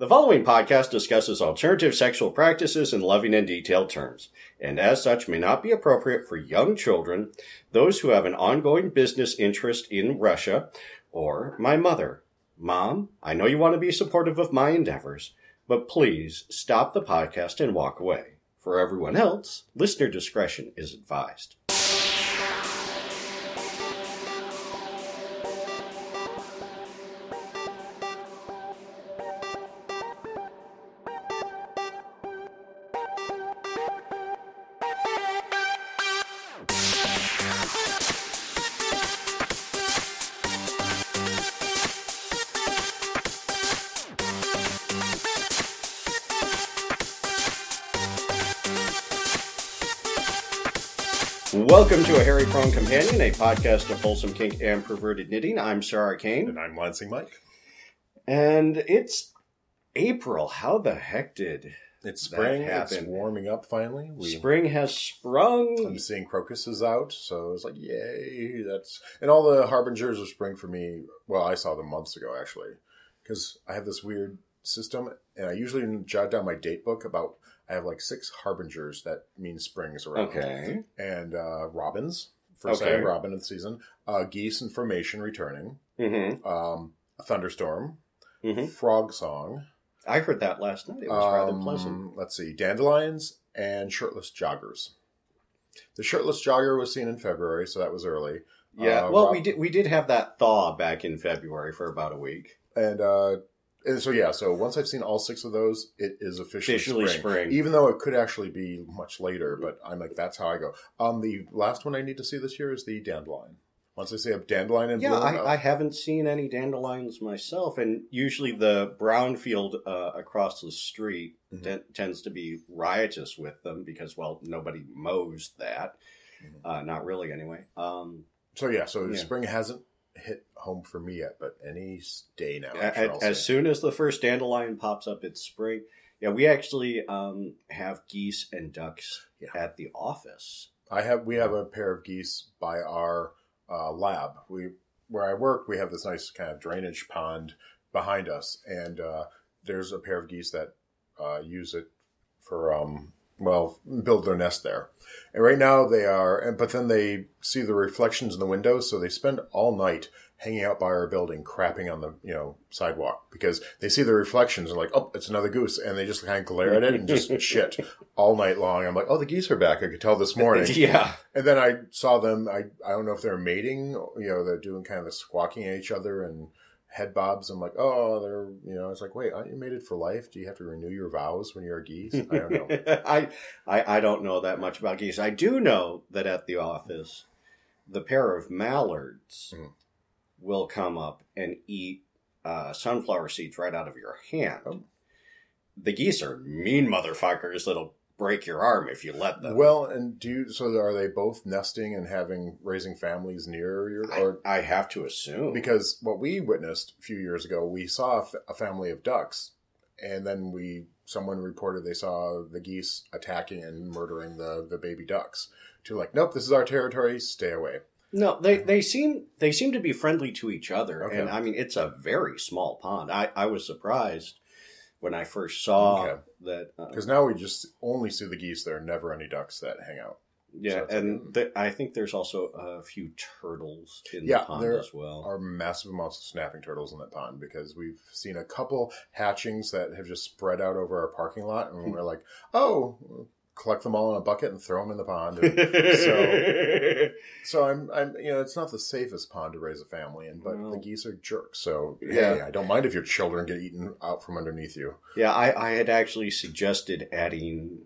The following podcast discusses alternative sexual practices in loving and detailed terms, and as such may not be appropriate for young children, those who have an ongoing business interest in Russia, or my mother. Mom, I know you want to be supportive of my endeavors, but please stop the podcast and walk away. For everyone else, listener discretion is advised. Prone Companion, a podcast of wholesome kink and perverted knitting. I'm Sir Arcane, And I'm Lansing Mike. and it's April. How the heck did It's spring. It's warming up finally. We, spring has sprung? I'm seeing crocuses out, so it's like, yay! That's and all the harbingers of spring for me. Well, I saw them months ago actually, because I have this weird system, and I usually jot down my date book about. I have like six harbingers that mean spring is around. Okay. And uh, robins, first Okay. Robin of the season. Uh, geese and formation returning. Mm-hmm. Um, a thunderstorm. Mhm. Frog song. I heard that last night. It was rather Um, pleasant. Let's see, dandelions and shirtless joggers. The shirtless jogger was seen in February, so that was early. Yeah. uh, well, Rob- we did we did have that thaw back in February for about a week. And, uh, and so yeah, so once I've seen all six of those, it is officially, Officially spring. spring. Even though it could actually be much later, but I'm like, that's how I go. Um, the last one I need to see this year is the dandelion. Once I see a dandelion in Yeah, bloom, I, I haven't seen any dandelions myself, and usually the brown field uh, across the street Mhm. te- tends to be riotous with them because, well, nobody mows that. Mhm. Uh, not really, anyway. Um, so yeah, so Yeah. spring hasn't hit home for me yet, but any day now. a- I'm sure a- I'll as soon as the first dandelion pops up, it's spring. Yeah, we actually um, have geese and ducks Yeah. at the office. I have we have a pair of geese by our uh, lab. We where I work, we have this nice kind of drainage pond behind us, and uh, there's a pair of geese that uh, use it for um well build their nest there. And right now they are, and but then they see the reflections in the windows, so they spend all night hanging out by our building, crapping on the you know sidewalk because they see the reflections and like, oh, it's another goose, and they just kind of glare at it and just shit all night long. I'm like, oh, the geese are back. I could tell this morning. yeah. And then I saw them. I I don't know if they're mating. You know, they're doing kind of the squawking at each other and head bobs. I'm like, oh, they're you know. It's like, wait, aren't you mated for life? Do you have to renew your vows when you're a geese? I don't know. I, I I don't know that much about geese. I do know that at the office, the pair of mallards Mhm. will come up and eat uh, sunflower seeds right out of your hand. Oh. The geese are mean motherfuckers that'll break your arm if you let them. well, and do you, so? Are they both nesting and having raising families near your I, or? I have to assume Because what we witnessed a few years ago, we saw a, f- a family of ducks, and then we someone reported they saw the geese attacking and murdering the the baby ducks. To like, nope, this is our territory. Stay away. no, they they seem they seem to be friendly to each other, Okay. and I mean it's a very small pond. I I was surprised when I first saw Okay. that. Uh, Because now we just only see the geese. There are never any ducks that hang out. Yeah, So and like, th- I think there's also a few turtles in Yeah, the pond there as well. Are massive amounts of snapping turtles in that pond because we've seen a couple hatchings that have just spread out over our parking lot, and we're like, oh, collect them all in a bucket and throw them in the pond. So, so I'm, I'm, you know, it's not the safest pond to raise a family in, but No. the geese are jerks. So Yeah. hey, I don't mind if your children get eaten out from underneath you. yeah, I, I had actually suggested adding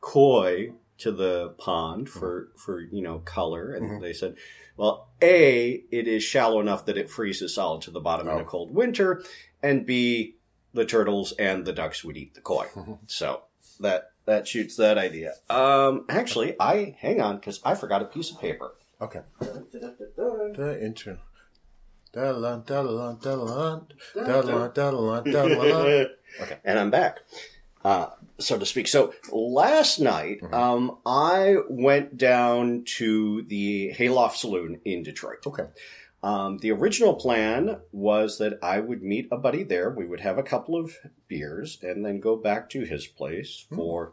koi to the pond for for you know color, and Mhm. they said, well, a it is shallow enough that it freezes solid to the bottom in Oh. a cold winter, and b the turtles and the ducks would eat the koi. Mhm. So that that shoots that idea. Um, actually, I hang on because I forgot a piece of paper. Okay. The intro. Okay. and I'm back, uh, so to speak. So last night, Mhm. um, I went down to the Hayloft Saloon in Detroit. Okay. Um, the original plan was that I would meet a buddy there. We would have a couple of beers and then go back to his place Hmm. for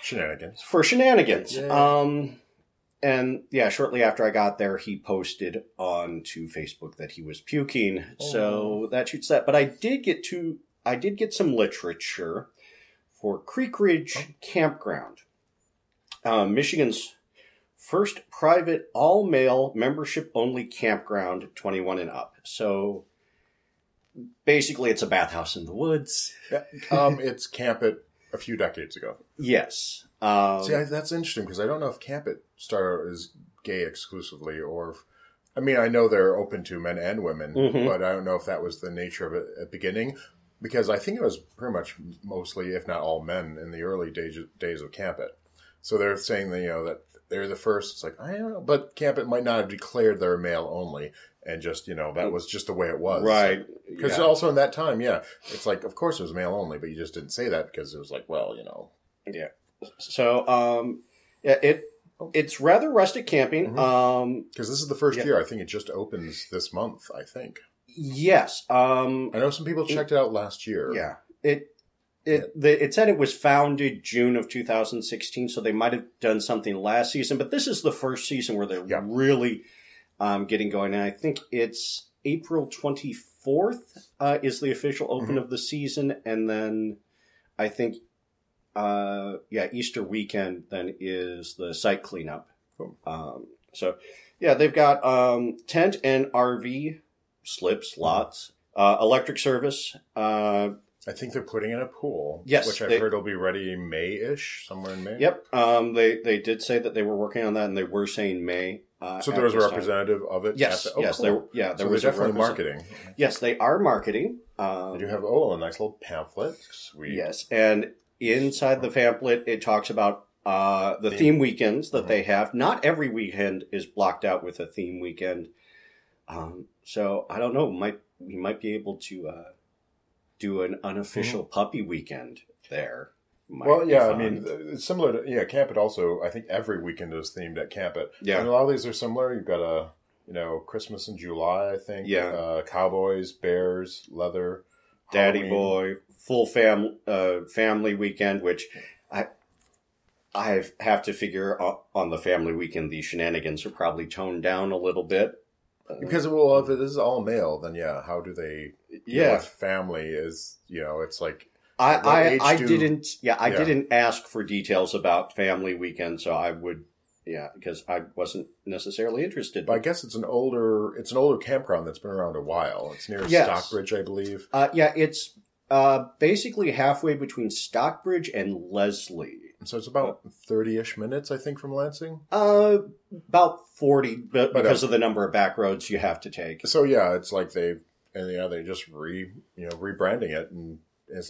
Shenanigans. for shenanigans. Yay. Um, and yeah, shortly after I got there, he posted onto Facebook that he was puking. So that shoots that. But I did get to I did get some literature for Creek Ridge Campground, uh, Michigan's first private all male membership only campground, twenty one and up. So basically, it's a bathhouse in the woods. Um, it's Camp It a few decades ago. Yes. Um, See, I, that's interesting because I don't know if Camp It started as gay exclusively or. If, I mean, I know they're open to men and women, Mhm. but I don't know if that was the nature of it at the beginning. Because I think it was pretty much mostly, if not all men, in the early days days of Camp It. So they're saying that you know that they're the first. It's like I don't know, but Camp It might not have declared they're male only, and just you know that was just the way it was, right. Because yeah. also in that time, yeah, it's like of course it was male only, but you just didn't say that because it was like, well, you know, yeah. So, um, yeah, it it's rather rustic camping. Mhm. Um, because this is the first Yeah. year. I think it just opens this month. I think yes. Um, I know some people checked it out last year. yeah. It it the, it said it was founded June of 2016, so they might have done something last season, but this is the first season where they're Yeah. really um, getting going. And I think it's April 24th uh, is the official open Mhm. of the season, and then I think. Uh, yeah, Easter weekend then is the site cleanup. Cool. Um, so, yeah, they've got um, tent and RV slips, lots, uh, electric service. I think they're putting in a pool. Yes, which I've they- heard will be ready May-ish, somewhere in May. yep, um, they they did say that they were working on that, and they were saying May. Uh, So there was a this time. representative of it. Yes, the- oh, yes, cool. there, yeah, there so was definitely marketing. Yes, they are marketing. Um, do have oh a nice little pamphlet. Sweet. Yes, and inside the pamphlet, it talks about uh, the Theme. theme weekends that Mhm. they have. Not every weekend is blocked out with a theme weekend. Um, so I don't know. Might we might be able to uh, do an unofficial puppy weekend there? Well, yeah, I mean, it's similar to yeah, Camp It. Also, I think every weekend is themed at Camp It. yeah, And a lot of these are similar. You've got a you know Christmas in July. I think. Yeah. Uh, cowboys, bears, leather. Daddy Halloween. Boy, full fam uh, family weekend, which I I have to figure on the family weekend. the shenanigans are probably toned down a little bit Because well, if it is all male, then yeah, how do they? yeah. family is you know it's like I I, I do- didn't yeah I Yeah. didn't ask for details about family weekend, so I would yeah because I wasn't necessarily interested. But I guess it's an older it's an older campground that's been around a while. It's near Yes. Stockbridge, I believe. Uh, yeah, it's uh, basically halfway between Stockbridge and Leslie. So it's about thirty ish minutes, I think, from Lansing. Uh, about forty, but uh, because of the number of back roads you have to take. So yeah, it's like they and yeah they just re you know rebranding it and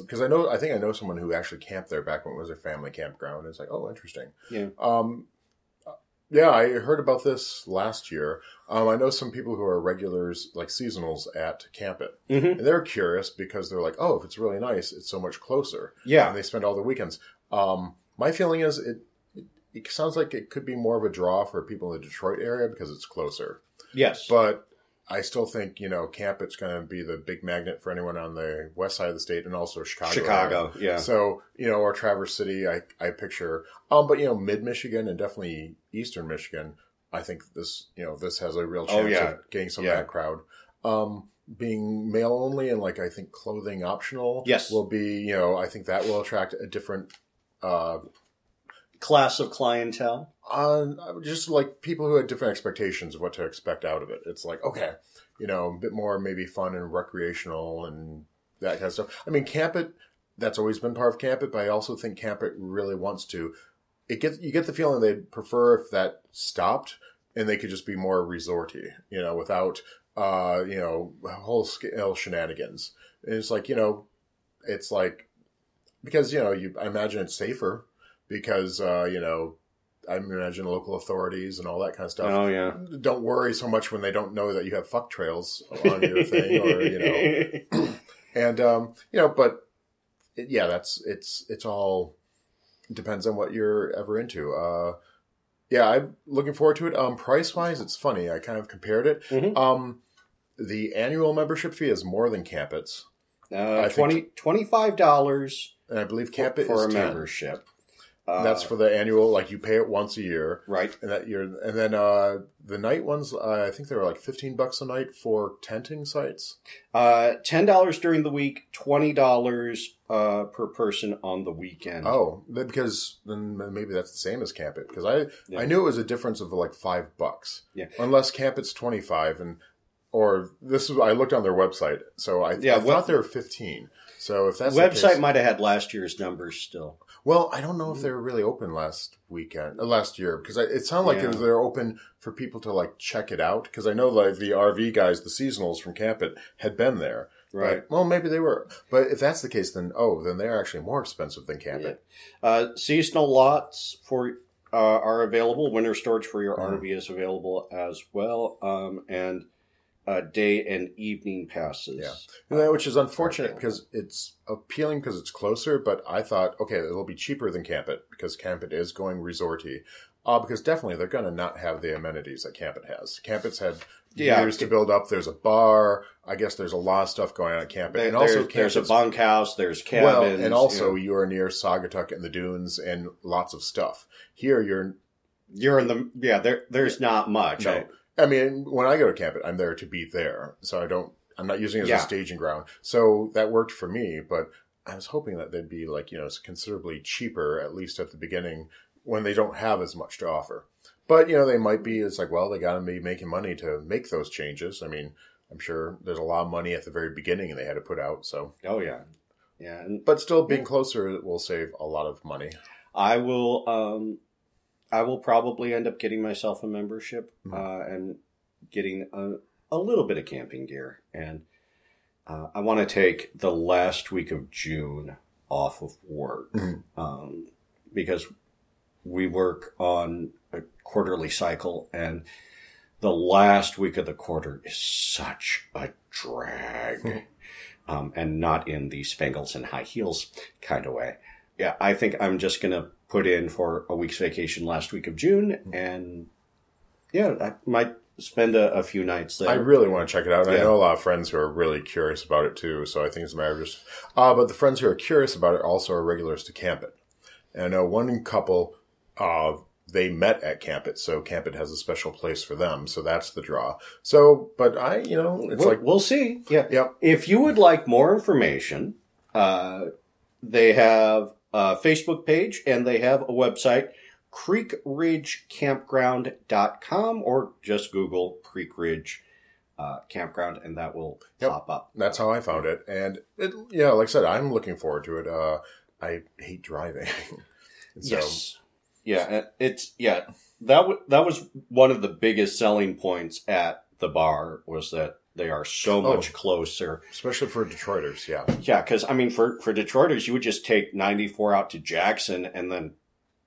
because I know I think I know someone who actually camped there back when it was a family campground. It's like oh interesting. Yeah. Um. Yeah, I heard about this last year. Um, I know some people who are regulars, like seasonals at Camp It, hmm and they're curious because they're like, "Oh, if it's really nice, it's so much closer." Yeah, and they spend all their weekends. Um, my feeling is it, it it sounds like it could be more of a draw for people in the Detroit area because it's closer. yes, But I still think you know Camp it's going to be the big magnet for anyone on the west side of the state and also Chicago. area. Chicago. Yeah, So you know, or Traverse City, I I picture. Um, but you know, mid Michigan and definitely eastern Michigan, I think this you know this has a real Oh, chance yeah. of getting some Yeah. of that crowd. Um, being male only and like I think clothing optional. Yes. will be you know I think that will attract a different. Uh, class of clientele. uh, just like people who had different expectations of what to expect out of it. It's like, okay, you know, a bit more maybe fun and recreational and that kind of stuff. I mean, Camp It, that's always been part of Camp It, but I also think Camp It really wants to. It gets you get the feeling they'd prefer if that stopped and they could just be more resorty, you know, without uh, you know, whole scale shenanigans. And it's like, you know, it's like because, you know, you I imagine it's safer because uh, you know, I imagine local authorities and all that kind of stuff Oh yeah, don't worry so much when they don't know that you have fuck trails on your thing or you know and um you know but it, yeah that's it's it's all depends on what you're ever into uh yeah, I'm looking forward to it. Um, price wise, it's funny. I kind of compared it. Mhm. Um, the annual membership fee is more than Campit's, Uh, I think- 20 $25 and I believe for, Campit for is a 10. membership. Uh, That's for the annual. Like you pay it once a year, right. and that year, and then uh, the night ones. Uh, I think they were like fifteen bucks a night for tenting sites. Uh, $10 during the week, $20 uh, per person on the weekend. Oh, because then maybe that's the same as Camp It Because I Yeah. I knew it was a difference of like five bucks. Yeah. Unless Camp It's twenty five, and or this is I looked on their website, so I, Yeah, I web- thought they were fifteen. So if that's Website case- might have had last year's numbers still. well, I don't know if they were really open last weekend, uh, last year, because I- it sounded like Yeah. it was, they're open for people to like check it out. Because I know like the RV guys, the seasonals from Campit, had been there. Right. But, well, maybe they were. But if that's the case, then oh, then they're actually more expensive than Campit. Uh, seasonal lots for uh, are available. Winter storage for your Mhm. RV is available as well, um, and uh, day and evening passes. Yeah. And that- which is unfortunate because it's appealing because it's closer. But I thought, okay, it'll be cheaper than Campit because Campit is going resorty. Uh, because definitely they're going to not have the amenities that Campit has. Campit's had Yeah. years to build up. There's a bar. I guess there's a lot of stuff going on at Campit, There- and also there's, there's a bunkhouse. There's well, and also you you are near Saugatuck and the dunes and lots of stuff. Here, you're you're in the yeah. There there's not much. No. I- I mean, when I go to Campit, I'm there to be there, so I don't. I'm not using it as Yeah. a staging ground, so that worked for me. But I was hoping that they'd be like you know considerably cheaper, at least at the beginning, when they don't have as much to offer. But you know they might be. It's like well, they got to be making money to make those changes. I mean, I'm sure there's a lot of money at the very beginning they had to put out. So, oh yeah, yeah. And but still, being closer will save a lot of money. I will um I will probably end up getting myself a membership Mhm. uh, and getting a, a little bit of camping gear and uh, I want to take the last week of June off of work Mhm. um, because we work on a quarterly cycle and the last week of the quarter is such a drag Hmm. um, and not in the spangles and high heels kind of way yeah, I think I'm just gonna put in for a week's vacation last week of June, and yeah, I might spend a, a few nights there. I really want to check it out. And I know a lot of friends who are really curious about it too. So I think it's a matter of just. Uh, but the friends who are curious about it also are regulars to Campit. And I know one couple, uh, they met at Campit, so Campit has a special place for them. So that's the draw. So, but I, you know, it's we'll, like, we'll see. Yeah, yeah. if you would like more information, uh, they have a Facebook page and they have a website, creekridgecampground.com, or just Google Creek Ridge uh, Campground, and that will Yep. pop up. That's how I found it. And it, yeah, like I said, I'm looking forward to it. Uh, I hate driving. So, yes. Yeah, it's yeah. That w- that was one of the biggest selling points at the bar was that they are so Oh. much closer. especially for Detroiters, yeah. Yeah, because I mean, for for Detroiters, you would just take ninety four out to Jackson and then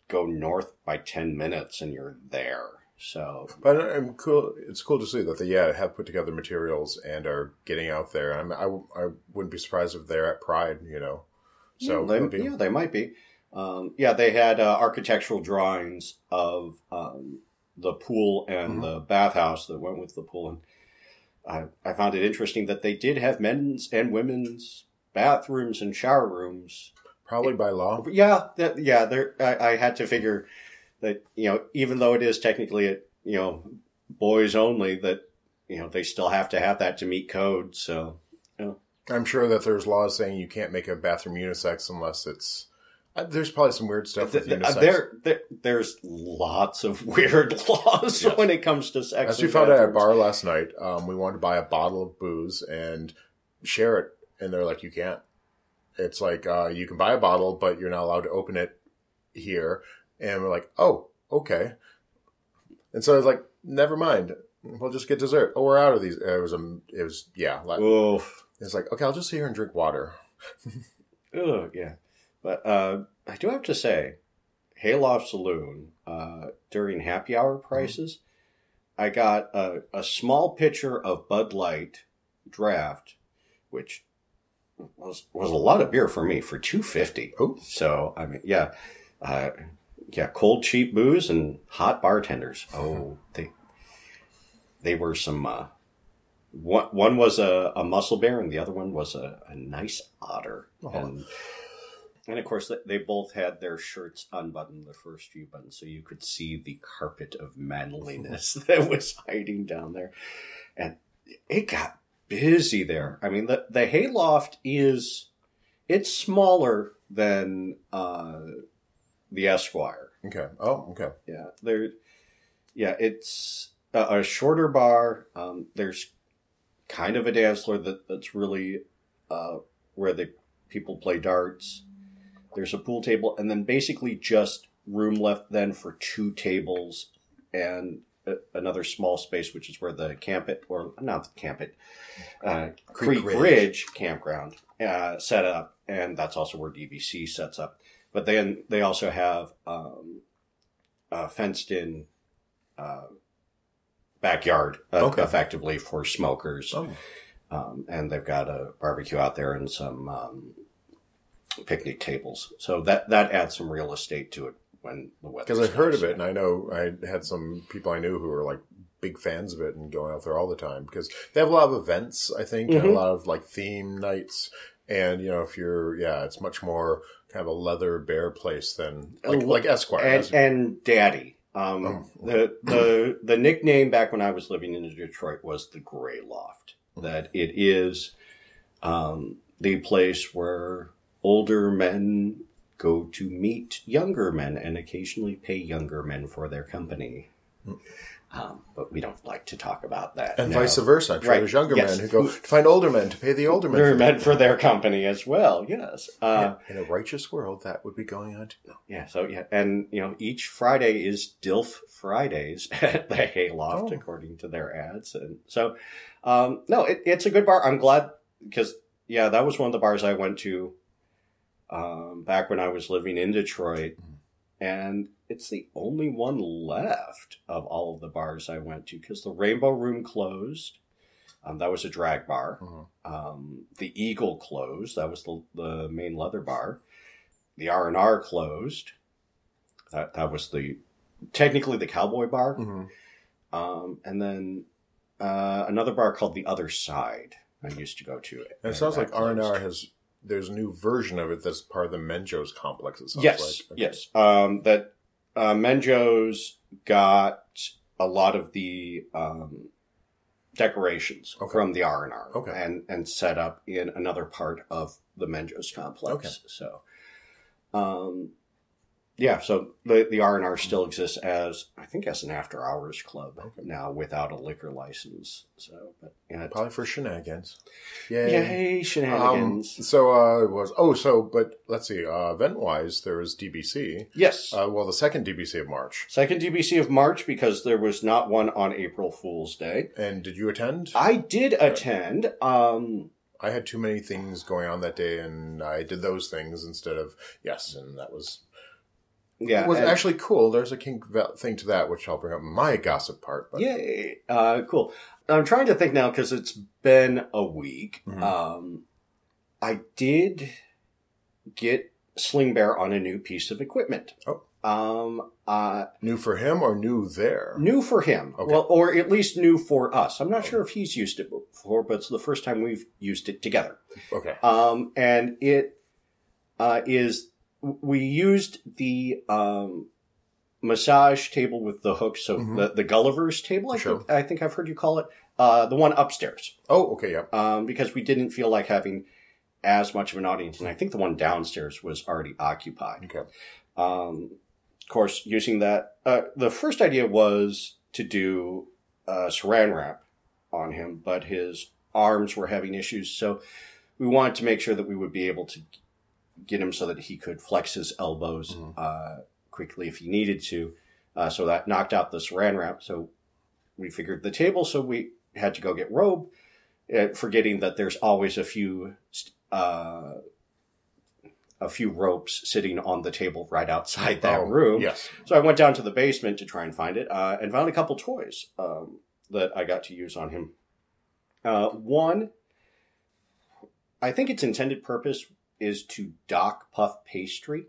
go north by ten minutes, and you're there. So But I'm cool. It's cool to see that they yeah have put together materials and are getting out there. I'm, I I wouldn't be surprised if they're at Pride. You know, so yeah, they, be- yeah, they might be. Um, yeah, they had uh, architectural drawings of um, the pool and Mhm. the bathhouse that went with the pool, and I, I found it interesting that they did have men's and women's bathrooms and shower rooms. probably by law. Yeah, that, yeah. There, I, I had to figure that you know, even though it is technically a, you know boys only, that you know they still have to have that to meet code. So I'm sure that there's laws saying you can't make a bathroom unisex unless it's. Uh, there's probably some weird stuff unisex. there, there, there's lots of weird laws Yes. when it comes to sex. As we found out at a bar last night, um, we wanted to buy a bottle of booze and share it, and they're like, "You can't." It's like uh, you can buy a bottle, but you're not allowed to open it here. And we're like, "Oh, okay." And so I was like, "Never mind. We'll just get dessert." Oh, we're out of these. It was a, it was yeah. Like, Oof. it's like okay, I'll just sit here and drink water. Ugh, yeah. But uh, I do have to say, Hayloft Saloon, uh, during happy hour prices, I got a, a small pitcher of Bud Light draft, which was was a lot of beer for me for two fifty. Oh. So I mean, yeah, uh, yeah, cold cheap booze and hot bartenders. Oh, they they were some. Uh, one one was a, a muscle bear, and the other one was a, a nice otter. Oh. And and of course, they- both had their shirts unbuttoned, the first few buttons, so you could see the carpet of manliness that was hiding down there. And it got busy there. I mean, the the hayloft is it's smaller than uh, the Esquire. Okay. Oh, okay. Yeah, there. Yeah, it's a, a shorter bar. Um, there's kind of a dance floor that, that's really uh, where the people play darts. There's a pool table, and then basically just room left then for two tables and another small space, which is where the camp it or not the camp it, uh, Creek, Creek Ridge. Ridge. campground uh, set up, and that's also where DBC sets up. But then they also have um, a fenced in uh, backyard, uh, Okay. effectively for smokers. Oh, Um, and they've got a barbecue out there and some um, picnic tables. So that that adds some real estate to it when the weather. because I've heard of it, and I know I had some people I knew who were like big fans of it and going out there all the time because they have a lot of events, I think, and Mhm. a lot of like theme nights. And you know, if you're, yeah, it's much more kind of a leather bear place than like, Oh, like Esquire. and, That's- and Daddy. Um, Oh. the the the nickname back when I was living in Detroit was the Gray Loft. Hmm. That it is um, the place where older men go to meet younger men and occasionally pay younger men for their company. Um, but we don't like to talk about that. And no. vice versa. I'm sure Right. there's younger Yes. men who go to find older men to pay the older men. For meant for their company as well. Yes. Uh, In a righteous world, that would be going on too. Yeah, so yeah, and you know, each Friday is DILF Fridays at the Hayloft, Oh. according to their ads, and so um, no, it, it's a good bar. I'm glad because yeah, that was one of the bars I went to um, back when I was living in Detroit, Mhm. and it's the only one left of all of the bars I went to because the Rainbow Room closed. Um, that was a drag bar. Mhm. Um, the Eagle closed. That was the, the main leather bar. The R and R closed. That that was the technically the cowboy bar. Mhm. Um, and then uh, another bar called the Other Side. I used to go to it. And it sounds like R and R has. There's a new version of it that's part of the Menjo's complex. It sounds Yes, like. Okay. yes. Um, that uh, Menjo's got a lot of the um, decorations Okay. from the R and R, and and set up in another part of the Menjo's complex. Okay. So, um, yeah. So the the R and R still exists as I think as an after hours club Okay. now without a liquor license. So, but yeah, Probably for shenanigans. Yay. yay Um, shenanigans. so uh, it was oh so but let's see uh, event wise there was DBC yes. uh, well the second DBC of March Second DBC of March because there was not one on April Fool's Day. and did you attend I did attend. Um, I had too many things going on that day and I did those things instead of yes and that was yeah, it was actually cool there's a kink thing to that which I'll bring up my gossip part but yay, uh, cool. I'm trying to think now because it's been a week. Mhm. Um, I did get Sling Bear on a new piece of equipment. Oh. Um, uh, new for him or new there new for him. Okay. Well, or at least new for us. I'm not sure if he's used it before, but it's the first time we've used it together. okay Um, and it uh, is we used the um, massage table with the hook, so Mhm. the the Gulliver's table. I Sure. think I think I've heard you call it uh, the one upstairs, oh okay yeah um, because we didn't feel like having as much of an audience, and I think the one downstairs was already occupied. okay Um, of course, using that, uh, the first idea was to do uh, saran wrap on him, but his arms were having issues, so we wanted to make sure that we would be able to get him so that he could flex his elbows Mhm. uh, quickly if he needed to. Uh, so that knocked out the saran wrap. So we figured the table, so we had to go get robe, uh, forgetting that there's always a few. Uh, a few ropes sitting on the table right outside that Oh, room. yes So I went down to the basement to try and find it, uh, and found a couple toys um, that I got to use on him. Uh, one, I think its intended purpose is to dock puff pastry,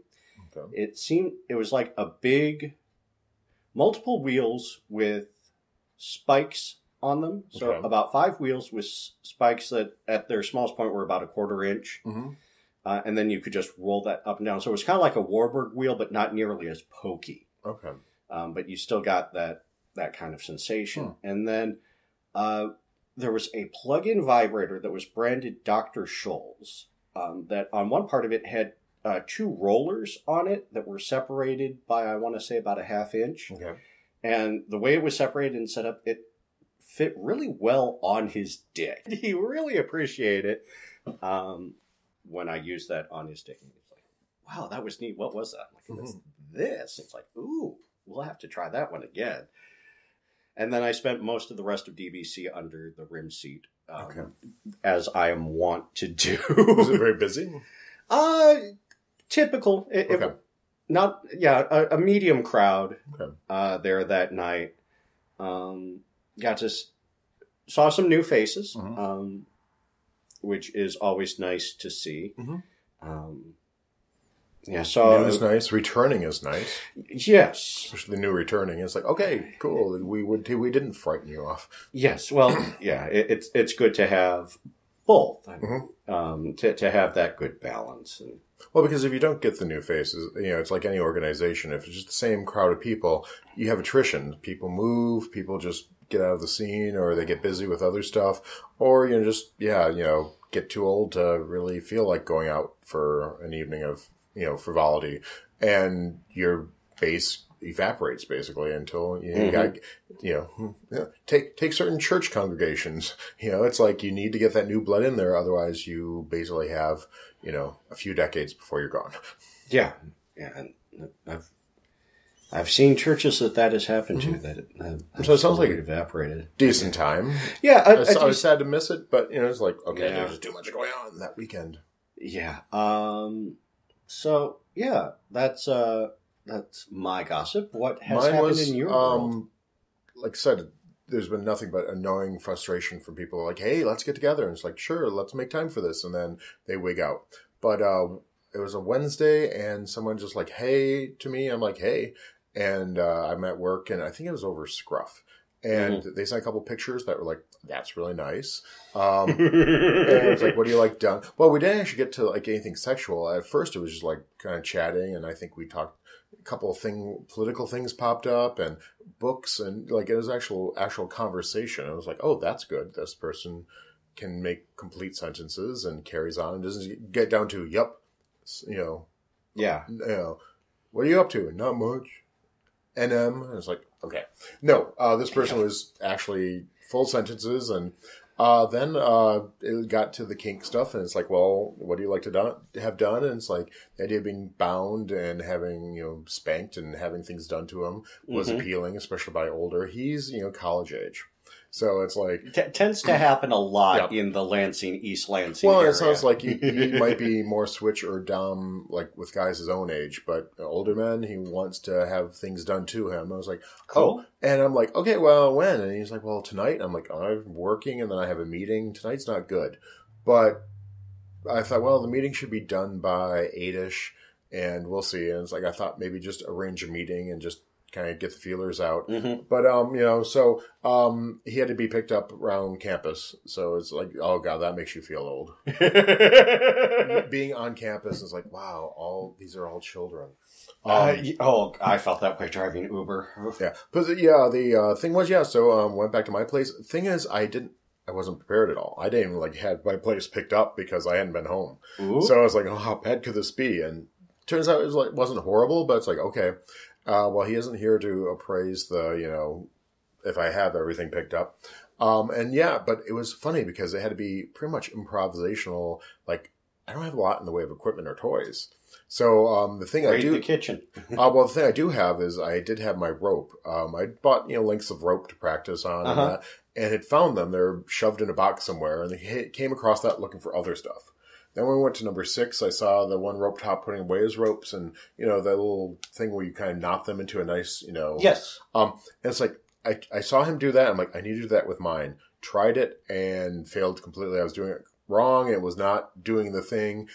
Okay. It seemed it was like a big, multiple wheels with spikes on them. So Okay. about five wheels with spikes that at their smallest point were about a quarter inch. hmm Uh, and then you could just roll that up and down. So it was kind of like a Wartenberg wheel, but not nearly as pokey. Okay. Um, but you still got that that kind of sensation. And then uh, there was a plug-in vibrator that was branded Dr. Scholl's. Um, that on one part of it had uh, two rollers on it that were separated by I want to say about a half inch. Okay. And the way it was separated and set up, it fit really well on his dick. He really appreciated it um, when I used that on his dick. And he's like, wow, that was neat. What was that? I'm like, "What's this? It's like, ooh, we'll have to try that one again. And then I spent most of the rest of DBC under the rim seat, um, Okay. as I am wont to do. Was it very busy? uh, typical. It, it- Okay. not yeah, a, a medium crowd Okay. uh, there that night. Um, got to saw some new faces, Mhm. um, which is always nice to see. Mhm. Um, yeah, so New is nice. Returning is nice. yes, Especially the new returning. It's like, okay, cool. We would we didn't frighten you off. yes. Well, yeah, it, it's it's good to have both, Mhm. um, to to have that good balance. And, Well, because if you don't get the new faces, you know, it's like any organization. If it's just the same crowd of people, you have attrition. People move, people just get out of the scene or they get busy with other stuff or, you know, just, yeah, you know, get too old to really feel like going out for an evening of, you know, frivolity. And your base evaporates basically until you, know, you got, you know, hmm, take, take certain church congregations. You know, it's like you need to get that new blood in there. Otherwise you basically have, you know, a few decades before you're gone. yeah, yeah, and I've I've seen churches that that has happened to that. Have, Mm-hmm. So it sounds like- it evaporated. Decent time. Yeah, I, I, I was- I was just- sad to miss it, but you know, it's like okay, Yeah. there's too much going on that weekend. yeah. Um. So yeah, that's uh that's my gossip. What has Mine happened was, in your world? um, like I said, there's been nothing but annoying frustration from people like, hey, let's get together, and it's like, sure, let's make time for this, and then they wig out. But uh, it was a Wednesday, and someone just like, hey, to me, I'm like, hey, and uh, I'm at work, and I think it was over Scruff. And they sent a couple pictures that were like, "That's really nice." Um, And it's like, what do you like done? Well, we didn't actually get to like anything sexual. At first, it was just like kind of chatting, and I think we talked a couple of thing, political things popped up, and books, and like it was actual actual conversation. I was like, oh, that's good. This person can make complete sentences and carries on and doesn't get down to yep, you know, yeah. you know, what are you up to? Not much. NM. And it's like, okay. No, uh, this person was actually full sentences. And uh, then uh, it got to the kink stuff. And it's like, well, what do you like to do- have done? And it's like the idea of being bound and having, you know, spanked and having things done to him was Mhm. appealing, especially by older. He's, you know, college age. So it's like, T- tends to happen a lot Yeah. in the Lansing, East Lansing well, area. it sounds like he, he might be more switch or dom, like with guys his own age, but older men, he wants to have things done to him. I was like, oh, cool. oh, and I'm like, okay, well, when? And he's like, well, tonight. I'm like, I'm working, and then I have a meeting. Tonight's not good, but I thought, well, the meeting should be done by eight ish, and we'll see. And it's like I thought maybe just arrange a meeting and just kind of get the feelers out. hmm But um, you know, so um, he had to be picked up around campus. So it's like, oh god, that makes you feel old. Being on campus is like, wow, all these are all children. Um, Uh, oh, I felt that way driving Uber. yeah, but the- yeah, the uh, thing was, yeah. So um, went back to my place. Thing is, I didn't. I wasn't prepared at all. I didn't even like had my place picked up because I hadn't been home. Ooh. So I was like, oh, how bad could this be? And turns out it was like wasn't horrible, but it's like okay, uh, well, he isn't here to appraise the you know if I have everything picked up. Um, and yeah, but it was funny because it had to be pretty much improvisational. Like I don't have a lot in the way of equipment or toys. So um, the thing I do, the kitchen. uh, well, the thing I do have is I did have my rope. Um, I bought you know lengths of rope to practice on, Uh-huh. and, that, and had found them. They're shoved in a box somewhere, and they came across that looking for other stuff. Then when we went to number six, I saw the one rope top putting away his ropes, and you know that little thing where you kind of knot them into a nice, you know. Yes. Um, and it's like I I saw him do that. I'm like, I need to do that with mine. Tried it and failed completely. I was doing it wrong. It was not doing the thing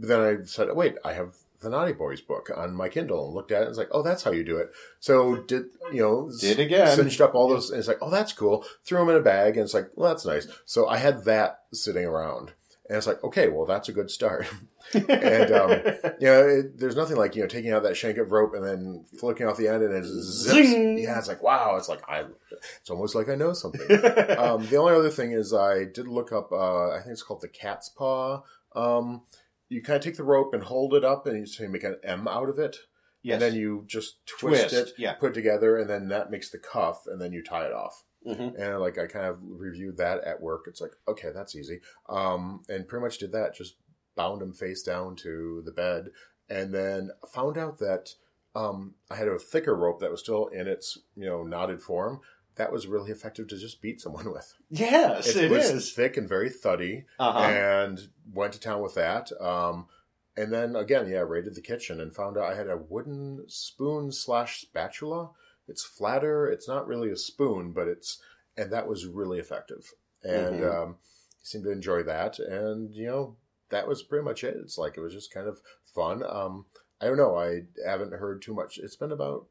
but then I said, wait, I have the Knotty Boys book on my Kindle and looked at it. and was like, oh, that's how you do it. So did you know? Did again. Cinched up all those. And it's like, oh, that's cool. Threw them in a bag, and it's like, well, that's nice. So I had that sitting around, and it's like, okay, well, that's a good start. and um, you know, it, there's nothing like you know taking out that shank of rope and then flicking off the end, and it zips. Zing! Yeah, it's like wow. It's like I. It's almost like I know something. um, the only other thing is I did look up. Uh, I think it's called the cat's paw. Um, you kind of take the rope and hold it up, and you make an M out of it, yes. and then you just twist, Twist, it, yeah. put it together, and then that makes the cuff, and then you tie it off. Mhm. And like I kind of reviewed that at work. It's like okay, that's easy. Um, and pretty much did that. Just bound him face down to the bed, and then found out that um, I had a thicker rope that was still in its you know knotted form. That was really effective to just beat someone with. Yes, it was is. thick and very thuddy, Uh-huh. and went to town with that. Um, and then again, yeah, raided the kitchen and found out I had a wooden spoon slash spatula. It's flatter. It's not really a spoon, but it's and that was really effective. And Mhm. um, seemed to enjoy that. And you know, that was pretty much it. It's like it was just kind of fun. Um, I don't know. I haven't heard too much. It's been about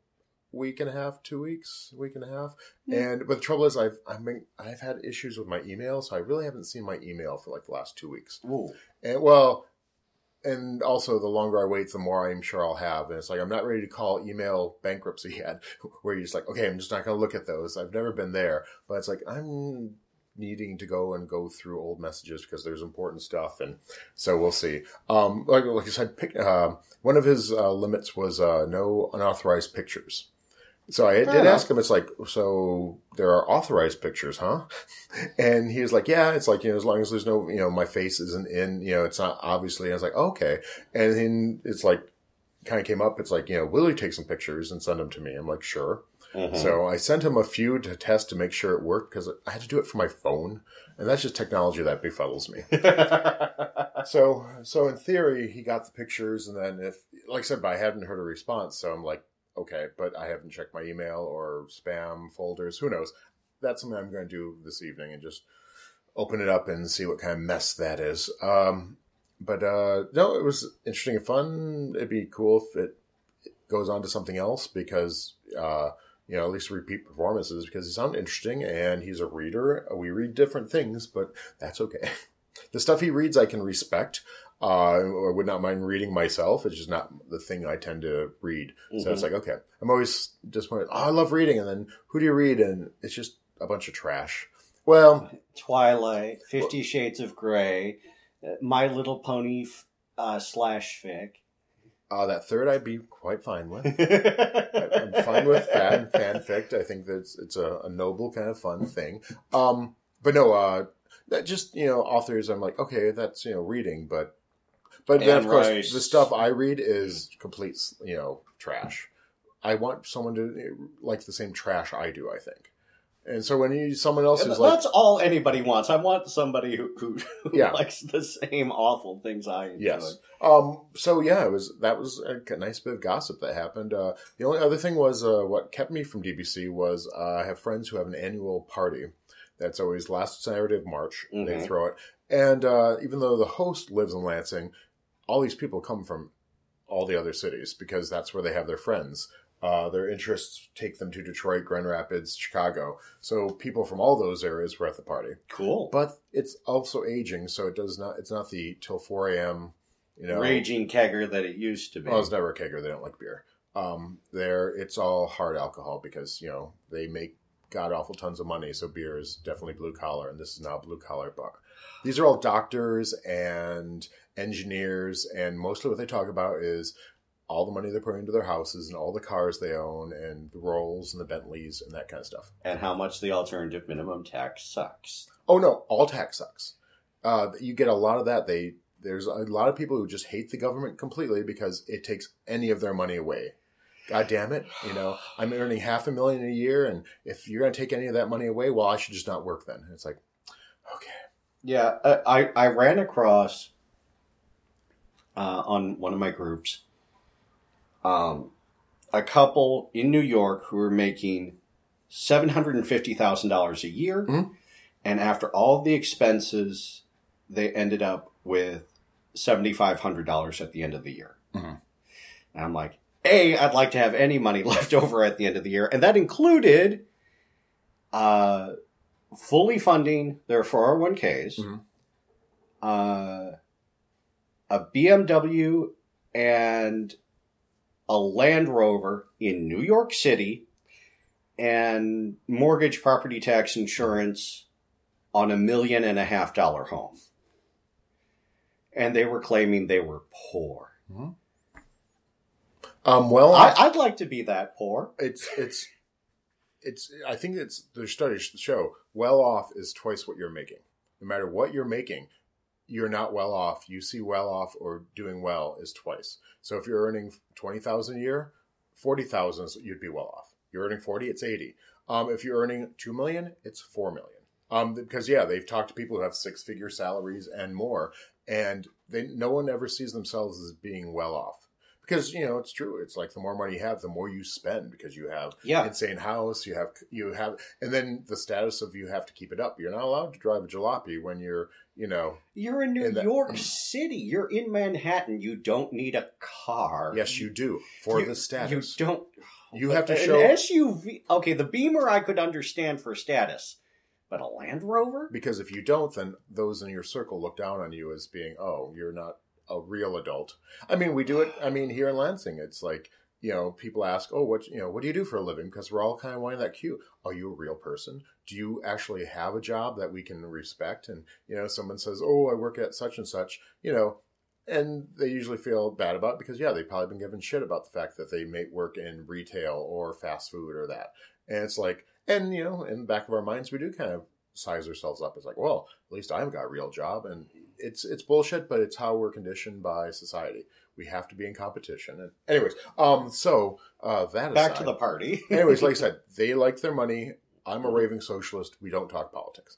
week and a half, two weeks, week and a half. And but the trouble is, I've I've been I've had issues with my email, so I really haven't seen my email for like the last two weeks. Ooh. And well, and also the longer I wait, the more I'm sure I'll have. And it's like I'm not ready to call email bankruptcy yet, where you're just like, okay, I'm just not going to look at those. I've never been there, but it's like I'm needing to go and go through old messages because there's important stuff, and so we'll see. Um, like, like I said, pick, uh, one of his uh, limits was uh, no unauthorized pictures. So I Fair did ask him. It's like, so there are authorized pictures, huh? And he was like, yeah. It's like you know, as long as there's no, you know, my face isn't in, you know, it's not obviously. I was like, okay. And then it's like, kind of came up. It's like, you know, will you take some pictures and send them to me? I'm like, sure. Mhm. So I sent him a few to test to make sure it worked because I had to do it for my phone, and that's just technology that befuddles me. so, so in theory, he got the pictures, and then if, like I said, but I hadn't heard a response, so I'm like, okay, but I haven't checked my email or spam folders. Who knows? That's something I'm going to do this evening and just open it up and see what kind of mess that is. Um, but uh, no, it was interesting and fun. It'd be cool if it goes on to something else because. Uh, you know, at least repeat performances because he sounded interesting and he's a reader. We read different things, but that's okay. The stuff he reads, I can respect. Uh, or would not mind reading myself. It's just not the thing I tend to read. So it's like, okay, I'm always disappointed. Oh, I love reading. And then who do you read? And it's just a bunch of trash. Well, Twilight, Fifty Shades of Grey, uh, My Little Pony uh, slash fic. uh, that third I'd be quite fine with. I'm fine with that and fanfic. I think that it's, it's a, a noble kind of fun thing. Um, but no, uh, that just you know, authors. I'm like, okay, that's you know, reading, but but then of course Rice. the stuff I read is complete you know trash. I want someone to like the same trash I do. I think, and so when you someone else is but like, That's all anybody wants. I want somebody who, who, who Yeah. likes the same awful things I enjoy. Yes. Um, so yeah, it was that was a nice bit of gossip that happened. Uh, the only other thing was uh, what kept me from DBC was uh, I have friends who have an annual party that's always last Saturday of March. They Mhm. throw it, and uh, even though the host lives in Lansing, all these people come from all the other cities because that's where they have their friends. Uh, their interests take them to Detroit, Grand Rapids, Chicago. So people from all those areas were at the party Cool. but it's also aging, so it does not. It's not the till four a.m. You know, Raging kegger that it used to be. Well, it's never a kegger. They don't like beer. Um, there, it's all hard alcohol because you know they make god awful tons of money. So beer is definitely blue collar, and this is now blue collar bar. These are all doctors and engineers, and mostly what they talk about is all the money they're putting into their houses and all the cars they own and the Rolls and the Bentleys and that kind of stuff. and how much the alternative minimum tax sucks. Oh no, all tax sucks. Uh, you get a lot of that. They there's a lot of people who just hate the government completely because it takes any of their money away. God damn it! You know, I'm earning half a million a year, and if you're going to take any of that money away, well, I should just not work then. And it's like, okay, Yeah, I I ran across uh, on one of my groups um, a couple in New York who were making seven hundred and fifty thousand dollars a year, Mhm. and after all the expenses, they ended up with $7,500 at the end of the year. Mhm. And I'm like, A, I'd like to have any money left over at the end of the year. And that included uh, fully funding their 401ks, Mhm. uh, a BMW, and a Land Rover in New York City, and mortgage, property tax, insurance on a million and a half dollar home. And they were claiming they were poor. Um, well, I, I'd like to be that poor. it's it's it's. I think it's their studies that show well off is twice what you're making. No matter what you're making, you're not well off. You see well off or doing well is twice. So if you're earning twenty thousand a year, forty thousand you'd be well off. You're earning forty, it's eighty. Um, if you're earning two million, it's four million. Um, because yeah, they've talked to people who have six figure salaries and more, and they no one ever sees themselves as being well off. Because you know it's true. It's like the more money you have, the more you spend because you have Yeah. insane house. You have you have, and then the status of you have to keep it up. You're not allowed to drive a jalopy when you're you know. You're in New the- York City. You're in Manhattan. You don't need a car. Yes, you do for You- the status. You don't. You have to show An SUV. Okay, the Beamer I could understand for status, but a Land Rover. because if you don't, then those in your circle look down on you as being, oh, you're not a real adult. I mean, we do it. I mean, here in Lansing, it's like you know, people ask, oh, what you know, what do you do for a living? Because we're all kind of wanting that cue. Are you a real person? Do you actually have a job that we can respect? And you know, someone says, oh, I work at such and such. You know. And they usually feel bad about it because, yeah, they've probably been given shit about the fact that they may work in retail or fast food or that. And it's like, and, you know, in the back of our minds, we do kind of size ourselves up as like, well, at least I've got a real job. And it's it's bullshit, but it's how we're conditioned by society. We have to be in competition. And anyways, um, so uh, that Back aside- to the party. anyways, like I said, they like their money. I'm a raving socialist. We don't talk politics.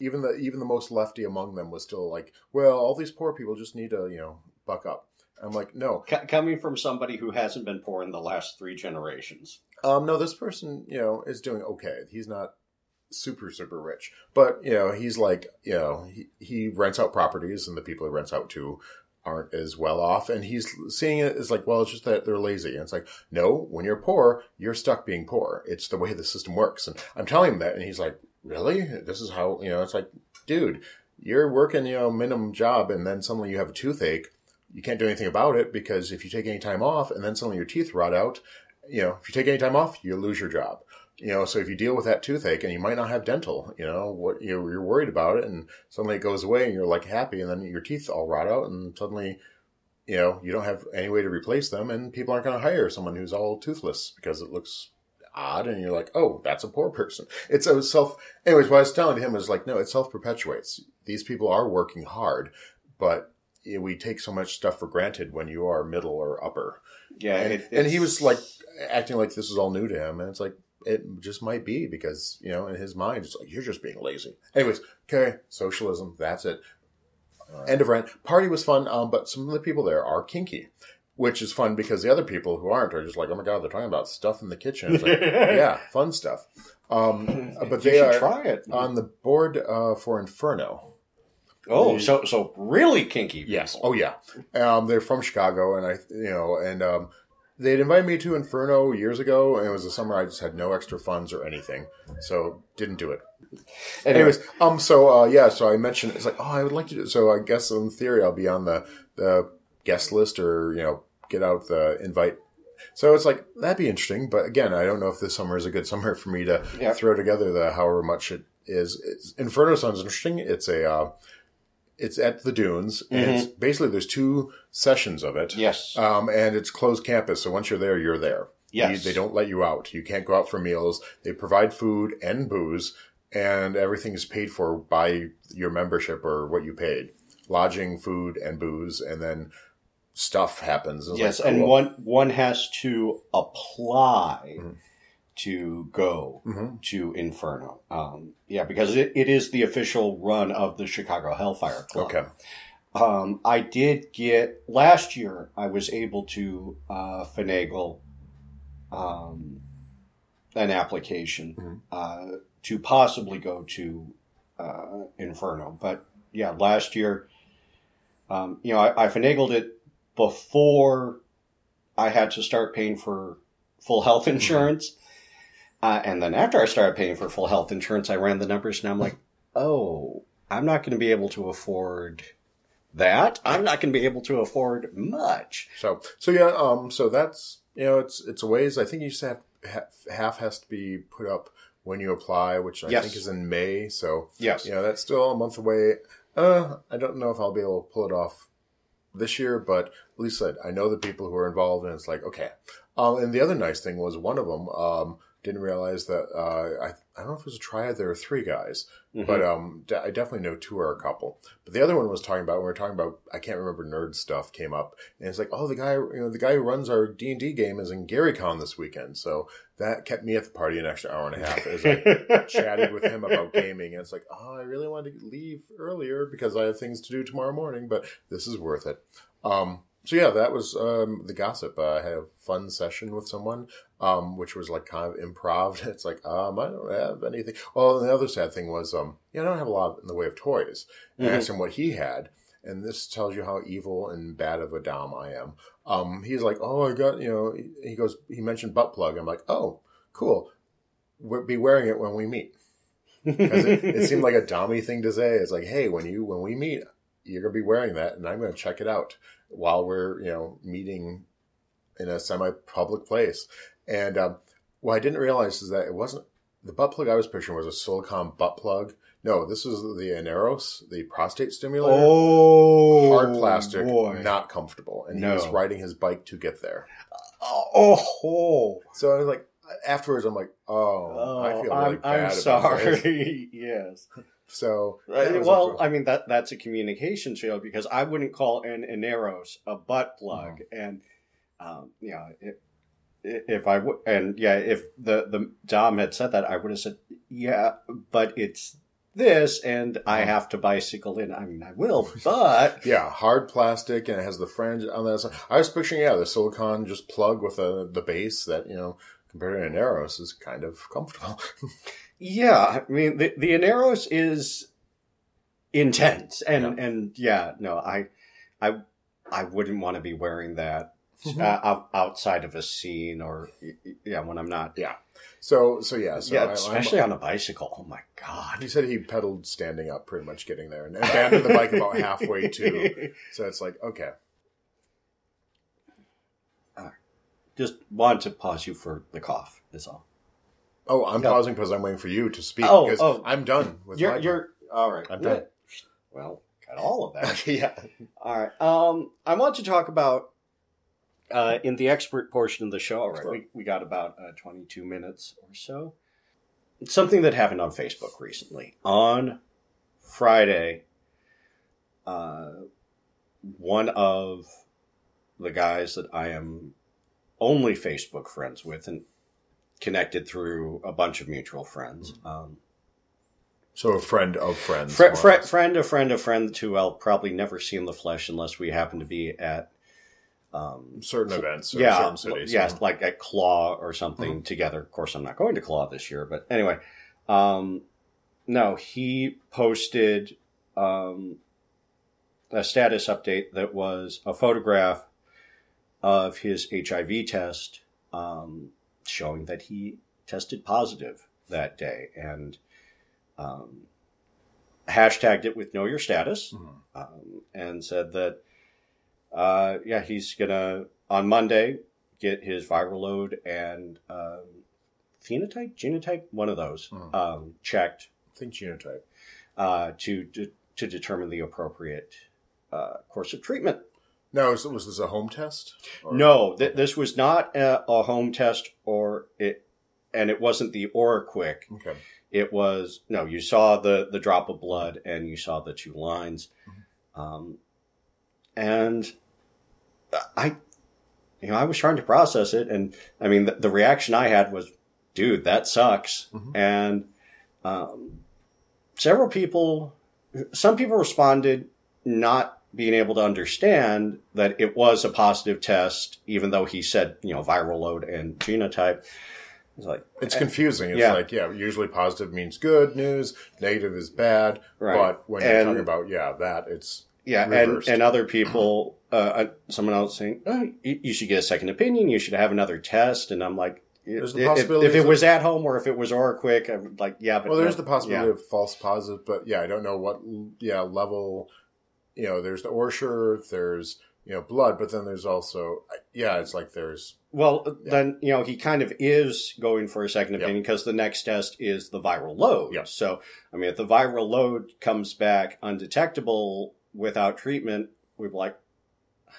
Even the even the most lefty among them was still like, well, all these poor people just need to you know buck up. I'm like, no, C- coming from somebody who hasn't been poor in the last three generations. um, no, this person you know is doing okay. He's not super super rich, but you know he's like you know he he rents out properties, and the people he rents out to aren't as well off, and he's seeing it as like, well, it's just that they're lazy, and it's like, no, when you're poor, you're stuck being poor. It's the way the system works, and I'm telling him that, and he's like, really? This is how you know? It's like, dude, you're working you know minimum job, and then suddenly you have a toothache. You can't do anything about it because if you take any time off, and then suddenly your teeth rot out, you know, if you take any time off, you lose your job. You know, so if you deal with that toothache and you might not have dental, you know, what you're, you're worried about it, and suddenly it goes away and you're like happy, and then your teeth all rot out, and suddenly, you know, you don't have any way to replace them, and people aren't going to hire someone who's all toothless because it looks odd, and you're like, oh, that's a poor person. It's a self. Anyways, what I was telling him is like, no, it self perpetuates. These people are working hard, but we take so much stuff for granted when you are middle or upper. Yeah, And, it- and he was like acting like this is all new to him, and it's like it just might be because you know in his mind it's like you're just being lazy. Anyways, okay, socialism. That's it. End of rant. Party was fun, um, but some of the people there are kinky, which is fun because the other people who aren't are just like, oh my god, they're talking about stuff in the kitchen. It's like, yeah, fun stuff. Um, but they should are try it. on the board uh, for Inferno. oh, so so really kinky. Yes. Oh yeah. Um, they're from Chicago, and I, you know, and um, they'd invited me to Inferno years ago, and it was the summer I just had no extra funds or anything, so didn't do it. Anyways, um, so uh, yeah, so I mentioned it's like, oh, I would like to. do So I guess in theory, I'll be on the the guest list, or you know, get out the invite. So it's like that'd be interesting, but again, I don't know if this summer is a good summer for me to Yeah. throw together the however much it is. It's, Inferno sounds interesting. It's a uh, it's at the dunes, and it's basically there's two sessions of it. yes, Um, and it's closed campus, so once you're there, you're there. Yes. You- they don't let you out. You can't go out for meals. They provide food and booze, and everything is paid for by your membership or what you paid. Lodging, food, and booze, and then stuff happens. Yes, like, and one one has to apply Mhm. To go Mhm. to Inferno. Um, yeah, because it, it is the official run of the Chicago Hellfire Club. Okay. Um, I did get last year. I was able to uh, finagle um, an application Mhm. uh, to possibly go to uh, Inferno, but yeah, last year Um, you know, I, I finagled it before I had to start paying for full health Mm-hmm. insurance. Uh, and then after I started paying for full health insurance, I ran the numbers and I'm like, oh, I'm not going to be able to afford that. I'm not going to be able to afford much. So so yeah, um, so that's you know it's it's a ways. I think you just have half, half has to be put up when you apply, which I Yes. think is in May. So Yes. you know that's still a month away. Uh, I don't know if I'll be able to pull it off this year, but at least I, I know the people who are involved, and it's like okay. Um, and the other nice thing was one of them um, didn't realize that uh, I I don't know if it was a triad. There were three guys, Mhm. but um, de- I definitely know two are a couple. But the other one was talking about when we were talking about I can't remember nerd stuff came up, and it's like, oh, the guy, you know, the guy who runs our D and D game is in GaryCon this weekend, so that kept me at the party an extra hour and a half as I chatted with him about gaming, and it's like, oh, I really wanted to leave earlier because I have things to do tomorrow morning, but this is worth it. Um, so yeah, that was um, the gossip. Uh, I had a fun session with someone, um, which was like kind of improv. It's like, um, I don't have anything. Well, the other sad thing was, um, yeah, I don't have a lot in the way of toys. I asked him what he had, and this tells you how evil and bad of a dom I am. Um, he's like, oh, I got, you know, he goes, he mentioned butt plug. I'm like, oh, cool. We'll be wearing it when we meet. 'Cause it, it seemed like a dommy thing to say. It's like, hey, when you when we meet, you're gonna be wearing that, and I'm gonna check it out while we're you know meeting in a semi-public place. And um, what I didn't realize is that it wasn't the butt plug I was picturing was a silicone butt plug. No, this is the Aneros, the prostate stimulator. oh, Hard plastic, boy. not comfortable, and No. he was riding his bike to get there. oh, oh. So I was like, afterwards, I'm like, oh, I feel really I'm, bad. I'm sorry. yes. So Right, well, I mean that that's a communication fail because I wouldn't call an Aneros a butt plug, and um, you know, if, if I would, and yeah, if the the Dom had said that, I would have said, yeah, but it's this, and I Uh-huh. have to bicycle in. I mean, I will, but Yeah, hard plastic, and it has the fringe on that side. I was picturing, yeah, the silicone just plug with a, the base that, you know, compared to an Aneros is kind of comfortable. yeah, I mean, the the Aneros is intense, and Yeah. and yeah, no, I I I wouldn't want to be wearing that. Mhm. uh, outside of a scene or yeah when i'm not yeah. so, so yeah, so yeah I- I'm- especially on a bicycle oh my god he said he pedaled standing up pretty much getting there and abandoned the bike about halfway to. So it's like, okay. just wanted to pause you for the cough is all Oh, I'm Yeah. pausing because I'm waiting for you to speak Oh, because oh. I'm done with you're my you're all right I'm done. well got all of that yeah. all right um i want to talk about uh in the expert portion of the show all right Sure. we, we got about uh, 22 minutes or so something that happened on facebook recently on friday uh one of the guys that i am only facebook friends with and connected through a bunch of mutual friends um So a friend of friends. Fri more or fri less. friend, a friend, a friend who I'll probably never see in the flesh unless we happen to be at, um, certain events or yeah, cities. yeah, like at Claw or something together. Of course, I'm not going to Claw this year, but anyway, um, no, he posted um, a status update that was a photograph of his HIV test, um, showing that he tested positive that day, and um, hashtagged it with "Know Your Status." Mhm. um, and said that, uh, yeah, he's gonna on Monday get his viral load and um, phenotype, genotype, one of those Mhm. um, checked I think genotype. uh, to, to to determine the appropriate uh, course of treatment. No, was, was this a home test? Or- No, th- this was not a, a home test, or it, and it wasn't the Oraquick. Okay. It was no. You saw the the drop of blood, and you saw the two lines, um, and I, you know, I was trying to process it, and I mean, the, the reaction I had was, "Dude, that sucks," Mhm. and um, several people, some people responded not being able to understand that it was a positive test, even though he said, you know, viral load and genotype. It's like, It's confusing. It's Yeah. like, yeah, usually positive means good news, negative is bad. Right. But when you're And- talking about, yeah, that, it's, yeah, and, reversed. and other people, uh, uh, someone else saying, oh, you, should get a second opinion. You should have another test. And I'm like, There's the if, possibility if it was at home or if it was OraQuick, I'm like, yeah, but well, there's no, the possibility yeah. of false positive, but yeah, I don't know what yeah level. You know, there's the OraSure, there's you know blood, but then there's also yeah, it's like there's Well, Yeah. then you know he kind of is going for a second opinion because the next test is the viral load. Yep. So, I mean, if the viral load comes back undetectable without treatment, we'd be like,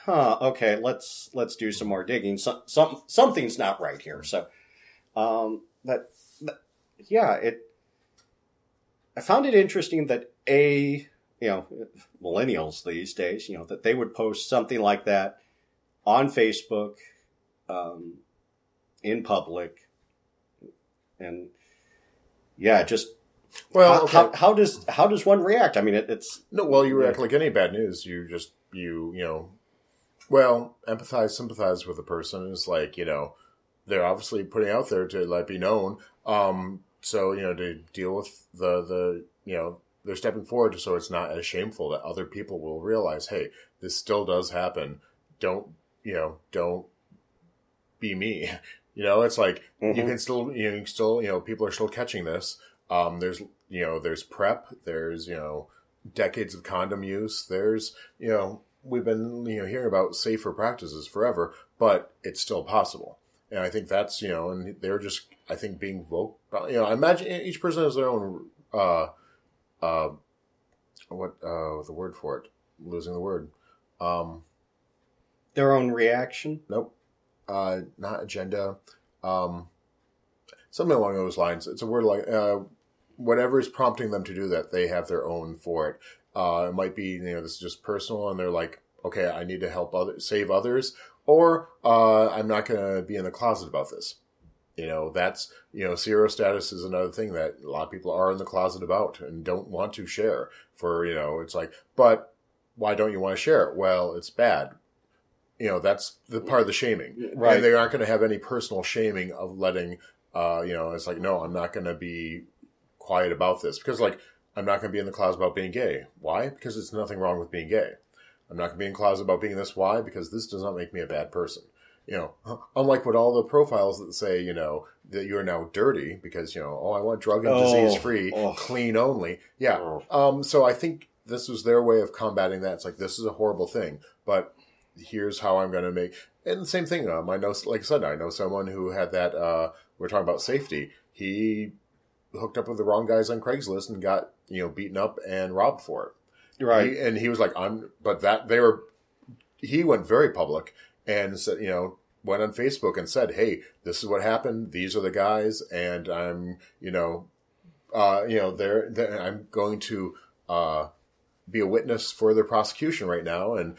"Huh, okay, let's let's do some more digging. Some, some something's not right here." So, um, that, that yeah, it. I found it interesting that a you know millennials these days, you know, that they would post something like that on Facebook um, in public, and yeah, just well, how, okay. how, how does how does one react? I mean, it, it's No, well, you react like any bad news. You just you you know, well, empathize, sympathize with the person. It's like you know, they're obviously putting out there to let be known. Um, so you know, to deal with the the you know, they're stepping forward so it's not as shameful that other people will realize, hey, this still does happen. Don't you know? Don't be me. You know, it's like you Mhm. can still you can still you know people are still catching this. Um, there's you know there's prep. There's you know decades of condom use. There's you know we've been you know hearing about safer practices forever, but it's still possible. And I think that's you know and they're just I think being vocal. You know, I imagine each person has their own uh uh what uh the word for it losing the word um their own reaction. Nope. Uh, not agenda. Um, something along those lines. It's a word like uh, whatever is prompting them to do that. They have their own for it. Uh, it might be you know this is just personal, and they're like, okay, I need to help other save others, or uh, I'm not going to be in the closet about this. You know, that's you know, sero status is another thing that a lot of people are in the closet about and don't want to share. For you know, it's like, but why don't you want to share it? Well, it's bad. You know that's the part of the shaming. Right. and they aren't going to have any personal shaming of letting uh you know it's like no i'm not going to be quiet about this because like i'm not going to be in the closet about being gay. Why? Because there's nothing wrong with being gay. I'm not going to be in the closet about being this. Why? Because this does not make me a bad person you know unlike what all the profiles that say you know that you're now dirty because you know oh i want drug and Oh, disease free oh. clean only yeah Oh. um so i think this was their way of combating that it's like this is a horrible thing but here's how I'm going to make. And the same thing. Um, I know, like I said, I know someone who had that. Uh, we're talking about safety. He hooked up with the wrong guys on Craigslist and got you know beaten up and robbed for it. Right. He- and he was like, "I'm," but that they were. He went very public and said, you know, went on Facebook and said, "Hey, this is what happened. These are the guys, and I'm, you know, uh, you know, they're, they're I'm going to uh, be a witness for their prosecution right now, and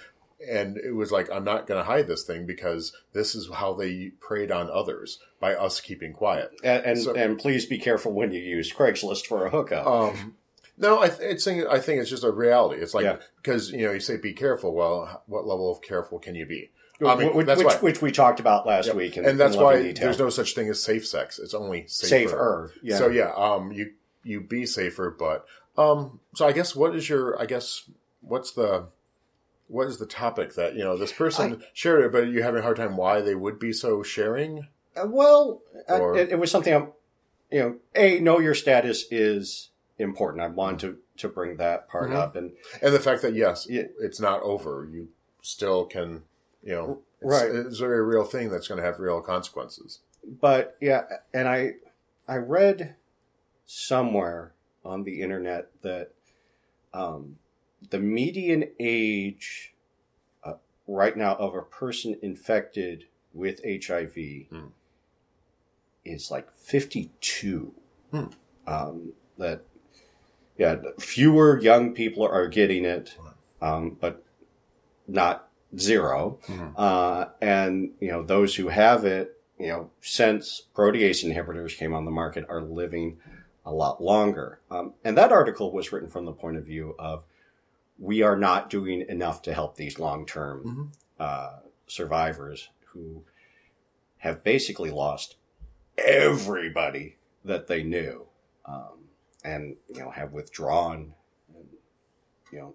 and it was like I'm not going to hide this thing because this is how they preyed on others by us keeping quiet. and and, So- and please be careful when you use Craigslist for a hookup. Um, no, I th- it's I think it's just a reality. It's like Yeah. because you know you say be careful. Well, what level of careful can you be? I mean, which, which, which we talked about last Yep. week, in, and that's why detail. there's no such thing as safe sex. It's only safer. safer. Yeah. So yeah, um, you you be safer, but um, so I guess what is your I guess what's the what is the topic that you know this person shared it, but you're having a hard time why they would be so sharing? Uh, well, Or- it, it was something I'm, you know, a know your status is important. I wanted to to bring that part Mhm. up, and And the fact that yes, Yeah. it's not over. You still can, you know, it's, Right. It's a very real thing that's going to have real consequences. but yeah, and I I read somewhere on the internet that um, the median age uh, right now of a person infected with HIV Hmm. is like fifty two. Hmm. Um, that yeah, fewer young people are getting it, um, but not 0 Mhm. Uh, and you know those who have it, you know, since protease inhibitors came on the market, are living a lot longer. Um, and that article was written from the point of view of we are not doing enough to help these long term Mhm. uh, survivors who have basically lost everybody that they knew, um, and you know have withdrawn, and, you know,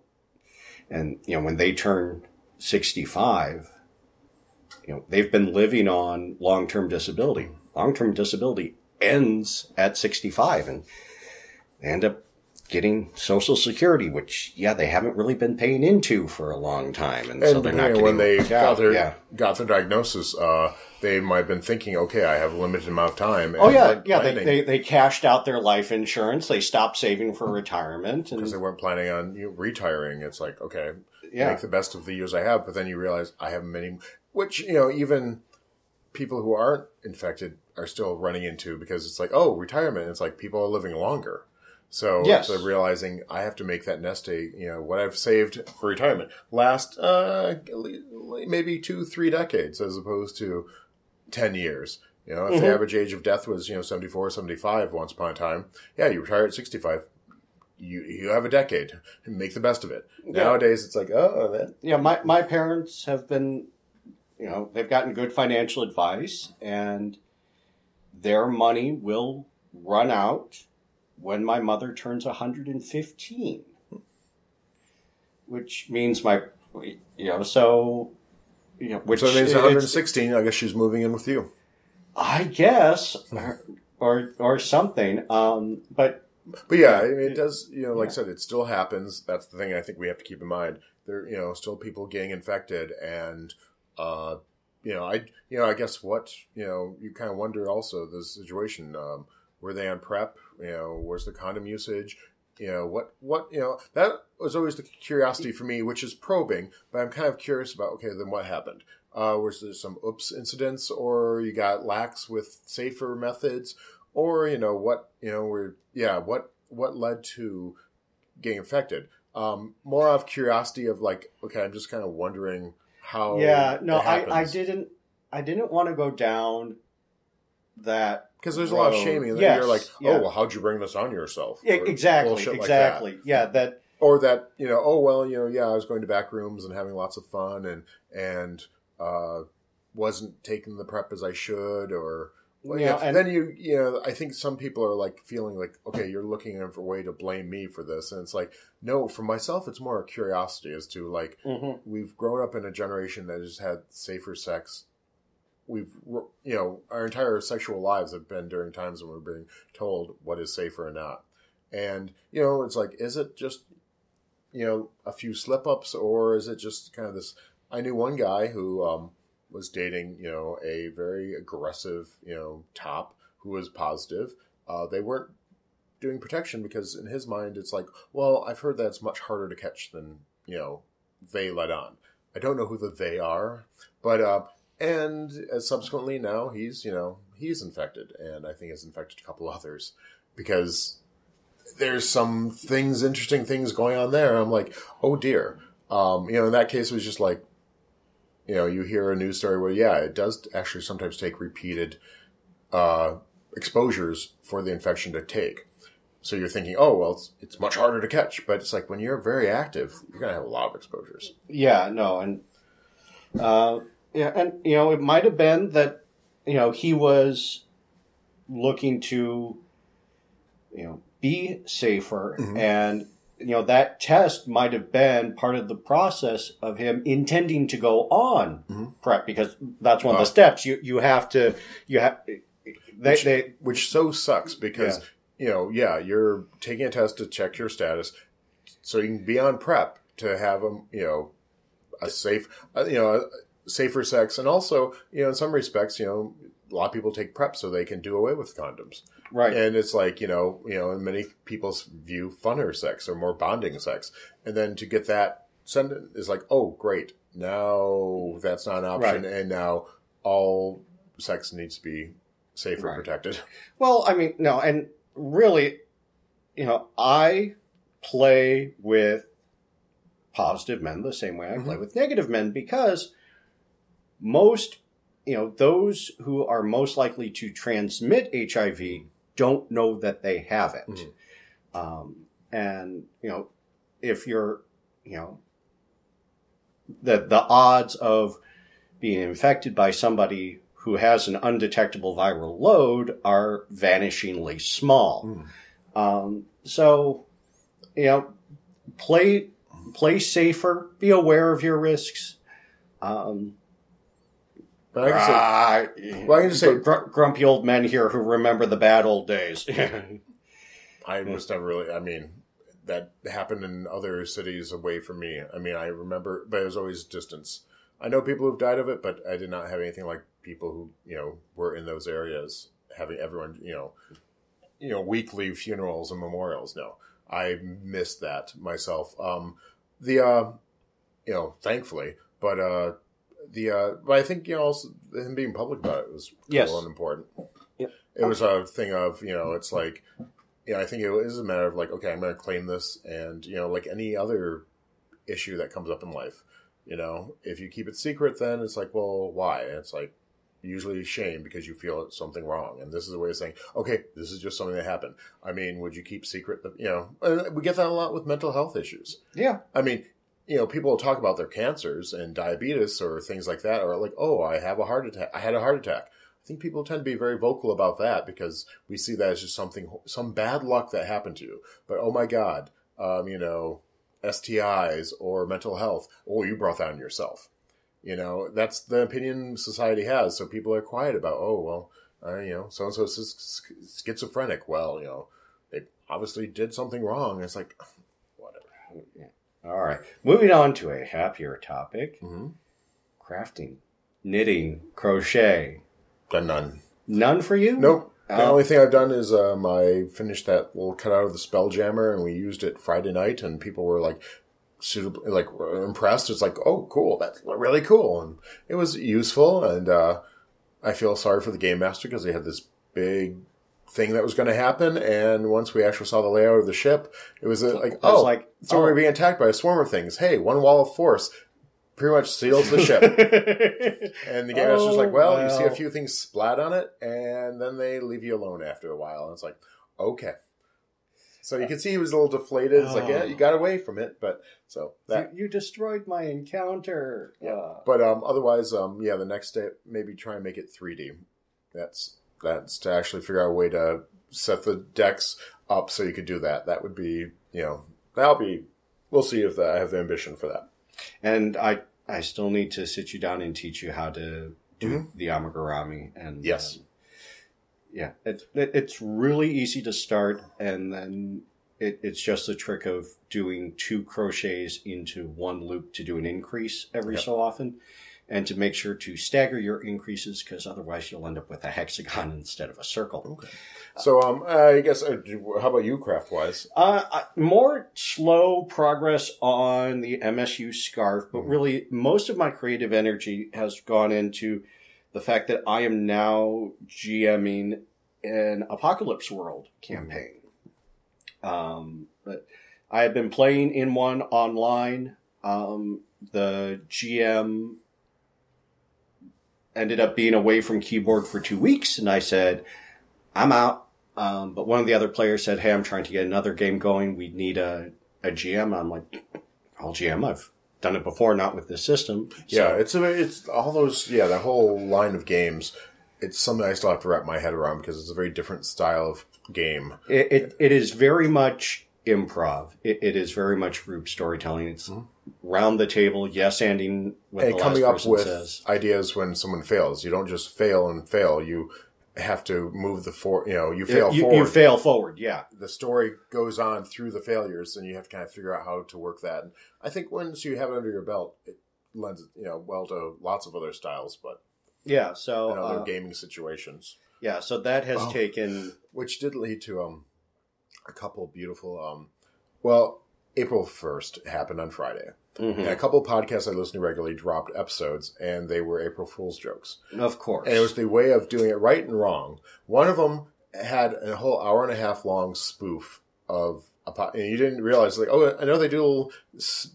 And, you know, when they turn 65, you know, they've been living on long term disability. Long term disability ends at 65 and they end up getting Social Security, which, yeah, they haven't really been paying into for a long time. And, so they're not getting when they got their yeah. got their diagnosis, uh, they might have been thinking, okay, I have a limited amount of time. and Oh yeah, yeah. They, they they cashed out their life insurance. They stopped saving for retirement, because they weren't planning on you know, retiring. It's like, okay, yeah, make the best of the years I have, but then you realize I have many, which you know, even people who aren't infected are still running into because it's like, oh, retirement. It's like people are living longer. So Yes. they're realizing I have to make that nest egg, you know, what I've saved for retirement last uh, maybe two, three decades as opposed to 10 years. You know, if the Mhm. average age of death was, you know, 74, 75 once upon a time, yeah, you retire at 65. You, you have a decade make the best of it. Yeah. Nowadays, it's like, oh, that, yeah. My my parents have been, you know, they've gotten good financial advice, and their money will run out when my mother turns 115, which means my, you know, so. You know, which so means 116. I guess she's moving in with you. I guess, or or, or something. Um, but But yeah, I mean, it does. You know, like Yeah. I said, it still happens. That's the thing I think we have to keep in mind. There, you know, still people getting infected, and uh, you know, I, you know, I guess what you know, you kind of wonder also the situation. Um, were they on prep? You know, where's the condom usage? You know, what, what, you know, that was always the curiosity for me, which is probing. But I'm kind of curious about okay, then what happened? Uh, was there some oops incidents, or you got lax with safer methods, or you know what, you know, were yeah, what what led to getting infected? Um, more of curiosity of like, okay, I'm just kind of wondering how. yeah, no, I, I didn't. I didn't want to go down that because there's a lot of shaming. Yes, you're like, oh yeah. well, how'd you bring this on yourself? Yeah, Or exactly, like that. exactly. yeah, that or that you know, oh well, you know, yeah, I was going to back rooms and having lots of fun and and uh, wasn't taking the prep as I should, or well, Yeah, yeah, and- then you you know, I think some people are like feeling like, okay, you're looking for a way to blame me for this, and it's like, no, for myself, it's more a curiosity as to like mhm. we've grown up in a generation that has had safer sex. We've, you know, our entire sexual lives have been during times when we're being told what is safer or not. And, you know, it's like, is it just, you know, a few slip ups or is it just kind of this? I knew one guy who um, was dating, you know, a very aggressive, you know, top who was positive. Uh, they weren't doing protection because in his mind, it's like, well, I've heard that it's much harder to catch than, you know, they let on. I don't know who the they are, but uh, and uh, subsequently now he's you know he's infected, and I think has infected a couple others because there's some things, interesting things going on there. I'm like, oh dear. Um, you know, in that case, it was just like, you know, you hear a news story where yeah, it does actually sometimes take repeated uh, exposures for the infection to take. So you're thinking, oh well, it's, it's much harder to catch, but it's like when you're very active, you're gonna have a lot of exposures. yeah, no, and uh, yeah, and you know, it might have been that you know he was looking to you know be safer, Mhm. and you know that test might have been part of the process of him intending to go on Mhm. prep because that's one of Oh. the steps you you have to you have they Which- they which so sucks because you know, yeah, you're taking a test to check your status, so you can be on prep to have a you know a safe, uh, you know, safer sex, and also you know, in some respects, you know, a lot of people take prep so they can do away with condoms, right and it's like you know, you know, in many people's view, funner sex or more bonding sex, and then to get that send is like, oh, great, now that's not an option, Right. and now all sex needs to be safe Right. and protected. Well, I mean, no, and really, you know, I play with positive men the same way I play Mhm. with negative men because most, you know, those who are most likely to transmit HIV don't know that they have it. Mhm. Um, and, you know, if you're, you know, the, the odds of being infected by somebody who has an undetectable viral load are vanishingly small. Mm. Um, so, you know, play play safer, be aware of your risks. Um, But I can say, well, I can just say- gr- grumpy old men here who remember the bad old days. I was never really. I mean, that happened in other cities away from me. I mean, I remember, but it was always distance. I know people who've died of it, but I did not have anything like people who you know were in those areas having everyone you know, you know, weekly funerals and memorials. No, I missed that myself. Um, the uh, you know, thankfully, but uh, the uh, but I think you know, also him being public about it was cool Yes. and important. Yep. It was a thing of you know, it's like yeah, I think it is a matter of like, okay, I'm going to claim this, and you know, like any other issue that comes up in life, you know, if you keep it secret, then it's like, well, why? And it's like usually shame because you feel it's something wrong, and this is a way of saying, okay, this is just something that happened. I mean, would you keep secret? The, you know, and we get that a lot with mental health issues. yeah. I mean, you know, people talk about their cancers and diabetes or things like that, or like, oh, I have a heart attack. I had a heart attack. I think people tend to be very vocal about that because we see that as just something, some bad luck that happened to you. But oh my God, um, you know, STIs or mental health. Oh, you brought that on yourself. You know, that's the opinion society has. So people are quiet about, oh, well, uh, you know, so and so is schizophrenic. Well, you know, they obviously did something wrong. It's like, whatever. All right. Moving on to a happier topic Mm-hmm. crafting, knitting, crochet. Done none. None for you? Nope. The Oh. only thing I've done is um, I finished that little cutout of the Spelljammer, and we used it Friday night, and people were like, suitably like impressed. It's like, oh, cool, that's really cool, and it was useful. And uh, I feel sorry for the game master because they had this big thing that was going to happen, and once we actually saw the layout of the ship, it was like, It was oh, like, so oh. we're being attacked by a swarm of things. Hey, one wall of force pretty much seals the ship. And the game master's Oh, like, well, you see a few things splat on it, and then they leave you alone after a while. And it's like, okay. So you can see he was a little deflated. It's like, Oh. yeah, you got away from it, but so that. you, you destroyed my encounter. Uh, But um, otherwise, um, yeah, the next step maybe try and make it 3D. That's that's to actually figure out a way to set the decks up so you could do that. That would be, you know, that'll be. We'll see if I have the ambition for that. and I, I still need to sit you down and teach you how to do Mhm. the amigurumi. And Yes. um, yeah, it, it, it's really easy to start, and then it, it's just the trick of doing two crochets into one loop to do an increase every Yep. so often, and to make sure to stagger your increases because otherwise you'll end up with a hexagon instead of a circle. Okay. So um, I guess uh, how about you, craft wise? Uh, more slow progress on the MSU scarf, but Mhm. really most of my creative energy has gone into the fact that I am now GMing an Apocalypse World campaign. Um, but I have been playing in one online. Um, the GM ended up being away from keyboard for two weeks, and I said, I'm out. Um, but one of the other players said, "Hey, I'm trying to get another game going. We need a a GM." I'm like, "I'll GM. I've done it before, not with this system." So- Yeah, it's a, it's all those yeah that whole line of games. It's something I still have to wrap my head around because it's a very different style of game. It, it, it is very much improv. It, it is very much group storytelling. It's round the table, yes, ending what and the coming last up person with says. ideas when someone fails. You don't just fail and fail. You have to move the for you know you fail you, forward. you fail forward, yeah. the story goes on through the failures, and you have to kind of figure out how to work that. And I think once you have it under your belt, it lends you know well to lots of other styles, but Yeah, so other uh, gaming situations. yeah, so that has Oh. taken which did lead to um a couple beautiful um well April 1st happened on Friday. mhm, And a couple of podcasts I listen to regularly dropped episodes and they were April Fool's jokes. of course. And it was the way of doing it right and wrong. One of them had a whole hour and a half long spoof of a po- and you didn't realize like oh I know they do little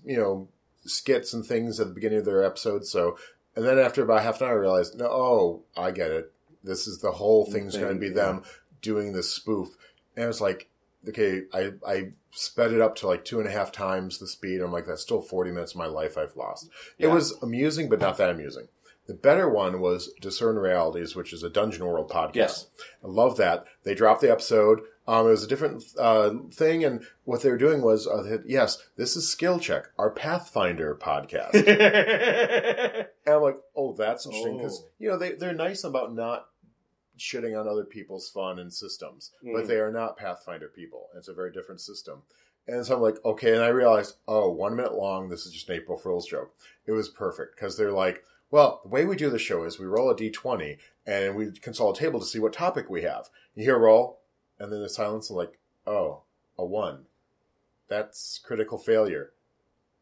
you know skits and things at the beginning of their episodes so and then after about half an hour I realized no oh I get it this is the whole thing's going to be them doing this spoof and it was like okay I I sped it up to like two and a half times the speed I'm like that's still 40 minutes of my life I've lost it was amusing but not that amusing the better one was Discern Realities, which is a Dungeon World podcast. Yes. I love that. They dropped the episode. Um, it was a different uh, thing, and what they were doing was, uh, yes, this is Skill Check, our Pathfinder podcast. and I'm like, oh, that's interesting because Oh. you know they they're nice about not shitting on other people's fun and systems, but Mm. they are not Pathfinder people. It's a very different system. And so I'm like, okay, and I realized, oh, one minute long. This is just an April Fool's joke. It was perfect because they're like, well, the way we do the show is we roll a d20 and we consult a table to see what topic we have. You hear a roll, and then the silence and like, oh, a one. That's critical failure.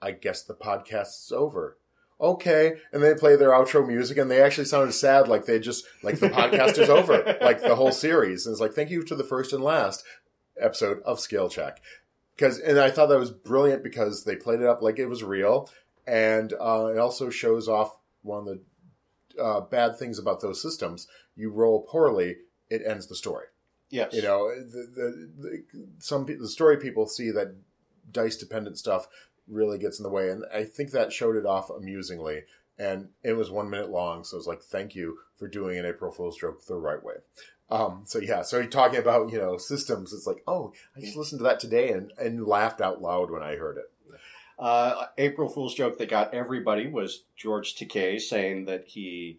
I guess the podcast's over. Okay, and they play their outro music, and they actually sounded sad, like they just like the podcast is over, like the whole series. And it's like, thank you to the first and last episode of Skill Check, because and I thought that was brilliant because they played it up like it was real, and uh, it also shows off one of the uh, bad things about those systems. You roll poorly, it ends the story. yes. You know, the, the, the some the story people see that dice dependent stuff really gets in the way, and I think that showed it off amusingly. And it was one minute long, so it was like, thank you for doing an April Fool's joke the right way. Um, so yeah, so you're talking about you know systems. It's like, oh, I just listened to that today and and laughed out loud when I heard it. Uh, April Fool's joke that got everybody was George Takei saying that he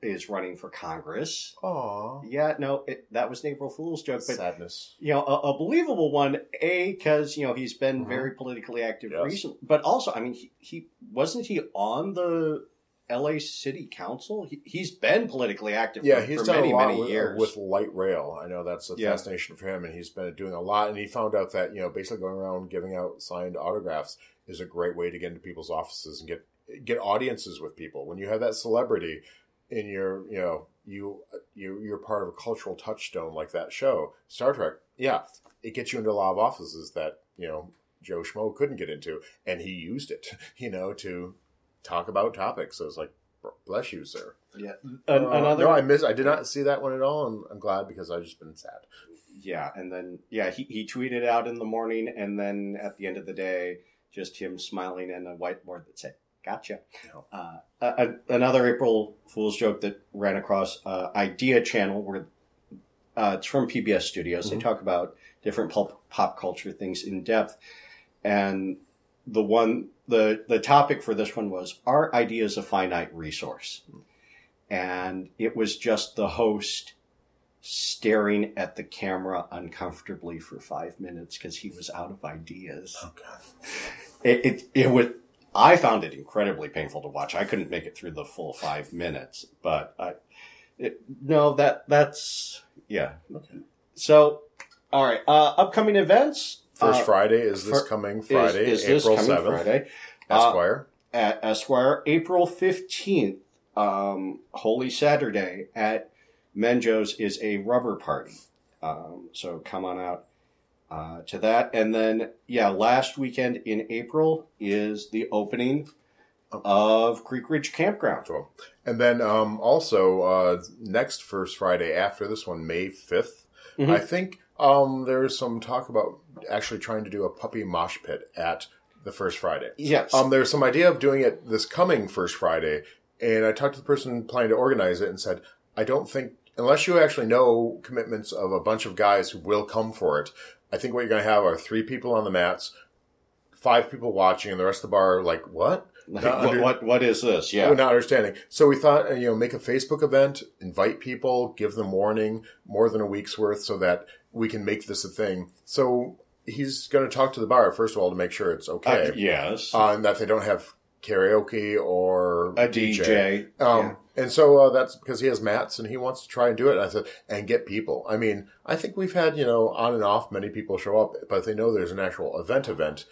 is running for Congress. Oh, Yeah, no, it, that was an April Fool's joke, but sadness. you know, a, a believable one. A because you know he's been Mhm. very politically active Yes. recently, but also, I mean, he, he wasn't he on the L.A. City Council. He, he's been politically active Yeah, for, he's for done many a lot many with, years. with light rail. I know that's a Yeah. fascination for him, and he's been doing a lot. And he found out that you know, basically going around giving out signed autographs is a great way to get into people's offices and get get audiences with people. When you have that celebrity in your, you know, you you you're part of a cultural touchstone like that show, Star Trek. Yeah, it gets you into a lot of offices that you know Joe Schmo couldn't get into, and he used it, you know, to talk about topics. So it's like, bless you, sir. yeah, An- Uh, another. No, I miss. I did not see that one at all, and I'm glad because I've just been sad. Yeah, and then yeah, he, he tweeted out in the morning, and then at the end of the day, just him smiling and a whiteboard that said "Gotcha." Uh, a, another April Fool's joke that ran across uh, Idea Channel, where uh, it's from PBS Studios. They Mhm. talk about different pop, pop culture things in depth, and the one the the topic for this one was "Are ideas a finite resource?" And it was just the host staring at the camera uncomfortably for five minutes because he was out of ideas. Oh God. It, it it would. I found it incredibly painful to watch. I couldn't make it through the full five minutes, but I. It, no, that that's yeah. Okay. So, all right. Uh, upcoming events. First uh, Friday is this fir- coming Friday, is, this April coming seventh, Friday Uh, Esquire. at Esquire. April fifteenth, um, Holy Saturday at Menjo's is a rubber party. Um, so come on out uh, to that. And then, yeah, last weekend in April is the opening of Creek Ridge Campground. Cool. And then um, also uh, next first Friday after this one, May 5th, Mhm. I think um, there's some talk about actually trying to do a puppy mosh pit at the first Friday. Yes. Um, there's some idea of doing it this coming first Friday, and I talked to the person planning to organize it and said, I don't think, unless you actually know commitments of a bunch of guys who will come for it, I think what you're going to have are three people on the mats, five people watching, and the rest of the bar like, what? Like, not what, what, what is this? We're Yeah. not understanding. So we thought, uh, you know, make a Facebook event, invite people, give them warning, more than a week's worth, so that we can make this a thing. So he's going to talk to the bar first of all to make sure it's okay, Uh, yes. uh, and that they don't have karaoke or a DJ. Um, And so uh, that's because he has mats and he wants to try and do it. And I said, and get people. I mean, I think we've had, you know, on and off, many people show up, but they know there's an actual event event,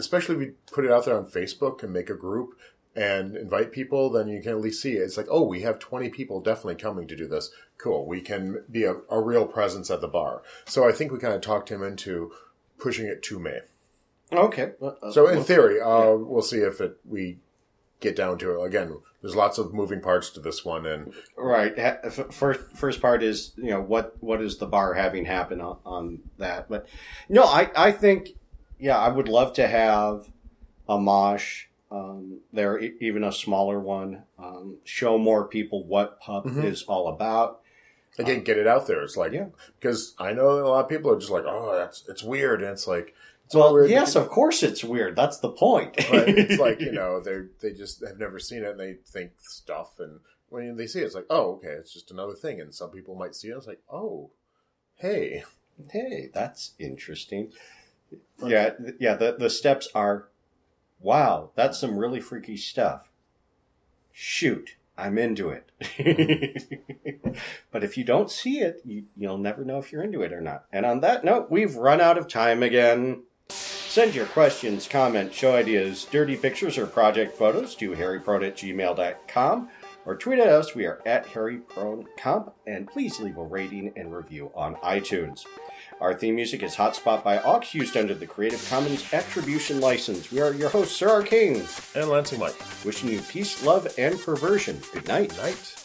especially if we put it out there on Facebook and make a group and invite people, then you can at least see it. It's like, oh, we have 20 people definitely coming to do this. Cool. We can be a, a real presence at the bar. So I think we kind of talked him into pushing it to May. Okay. Uh, So in theory, uh, we'll see if it we get down to it. Again, there's lots of moving parts to this one, and Right. First, first part is you know what what is the bar having happen on, on that? But no, I I think yeah, I would love to have a mosh um, there, even a smaller one. Um, show more people what pup Mhm. is all about. Again, get it out there. It's like Yeah. because I know a lot of people are just like, oh, that's it's weird, and it's like it's Well, yes, of course it's weird. That's the point. but it's like you know they they just have never seen it and they think stuff and when they see it it's like oh okay it's just another thing and some people might see it it's like oh hey hey, that's interesting. Yeah, yeah. The the steps are, wow, that's some really freaky stuff. Shoot, I'm into it. but if you don't see it, you, you'll never know if you're into it or not. And on that note, we've run out of time again. Send your questions, comments, show ideas, dirty pictures, or project photos to hairyprone at gmail.com or tweet at us. We are at hairypronecomp, and please leave a rating and review on iTunes. Our theme music is Hotspot by Aux, used under the Creative Commons Attribution License. We are your hosts, Sir Arcane, and Lansing Mike wishing you peace, love, and perversion. Good night. night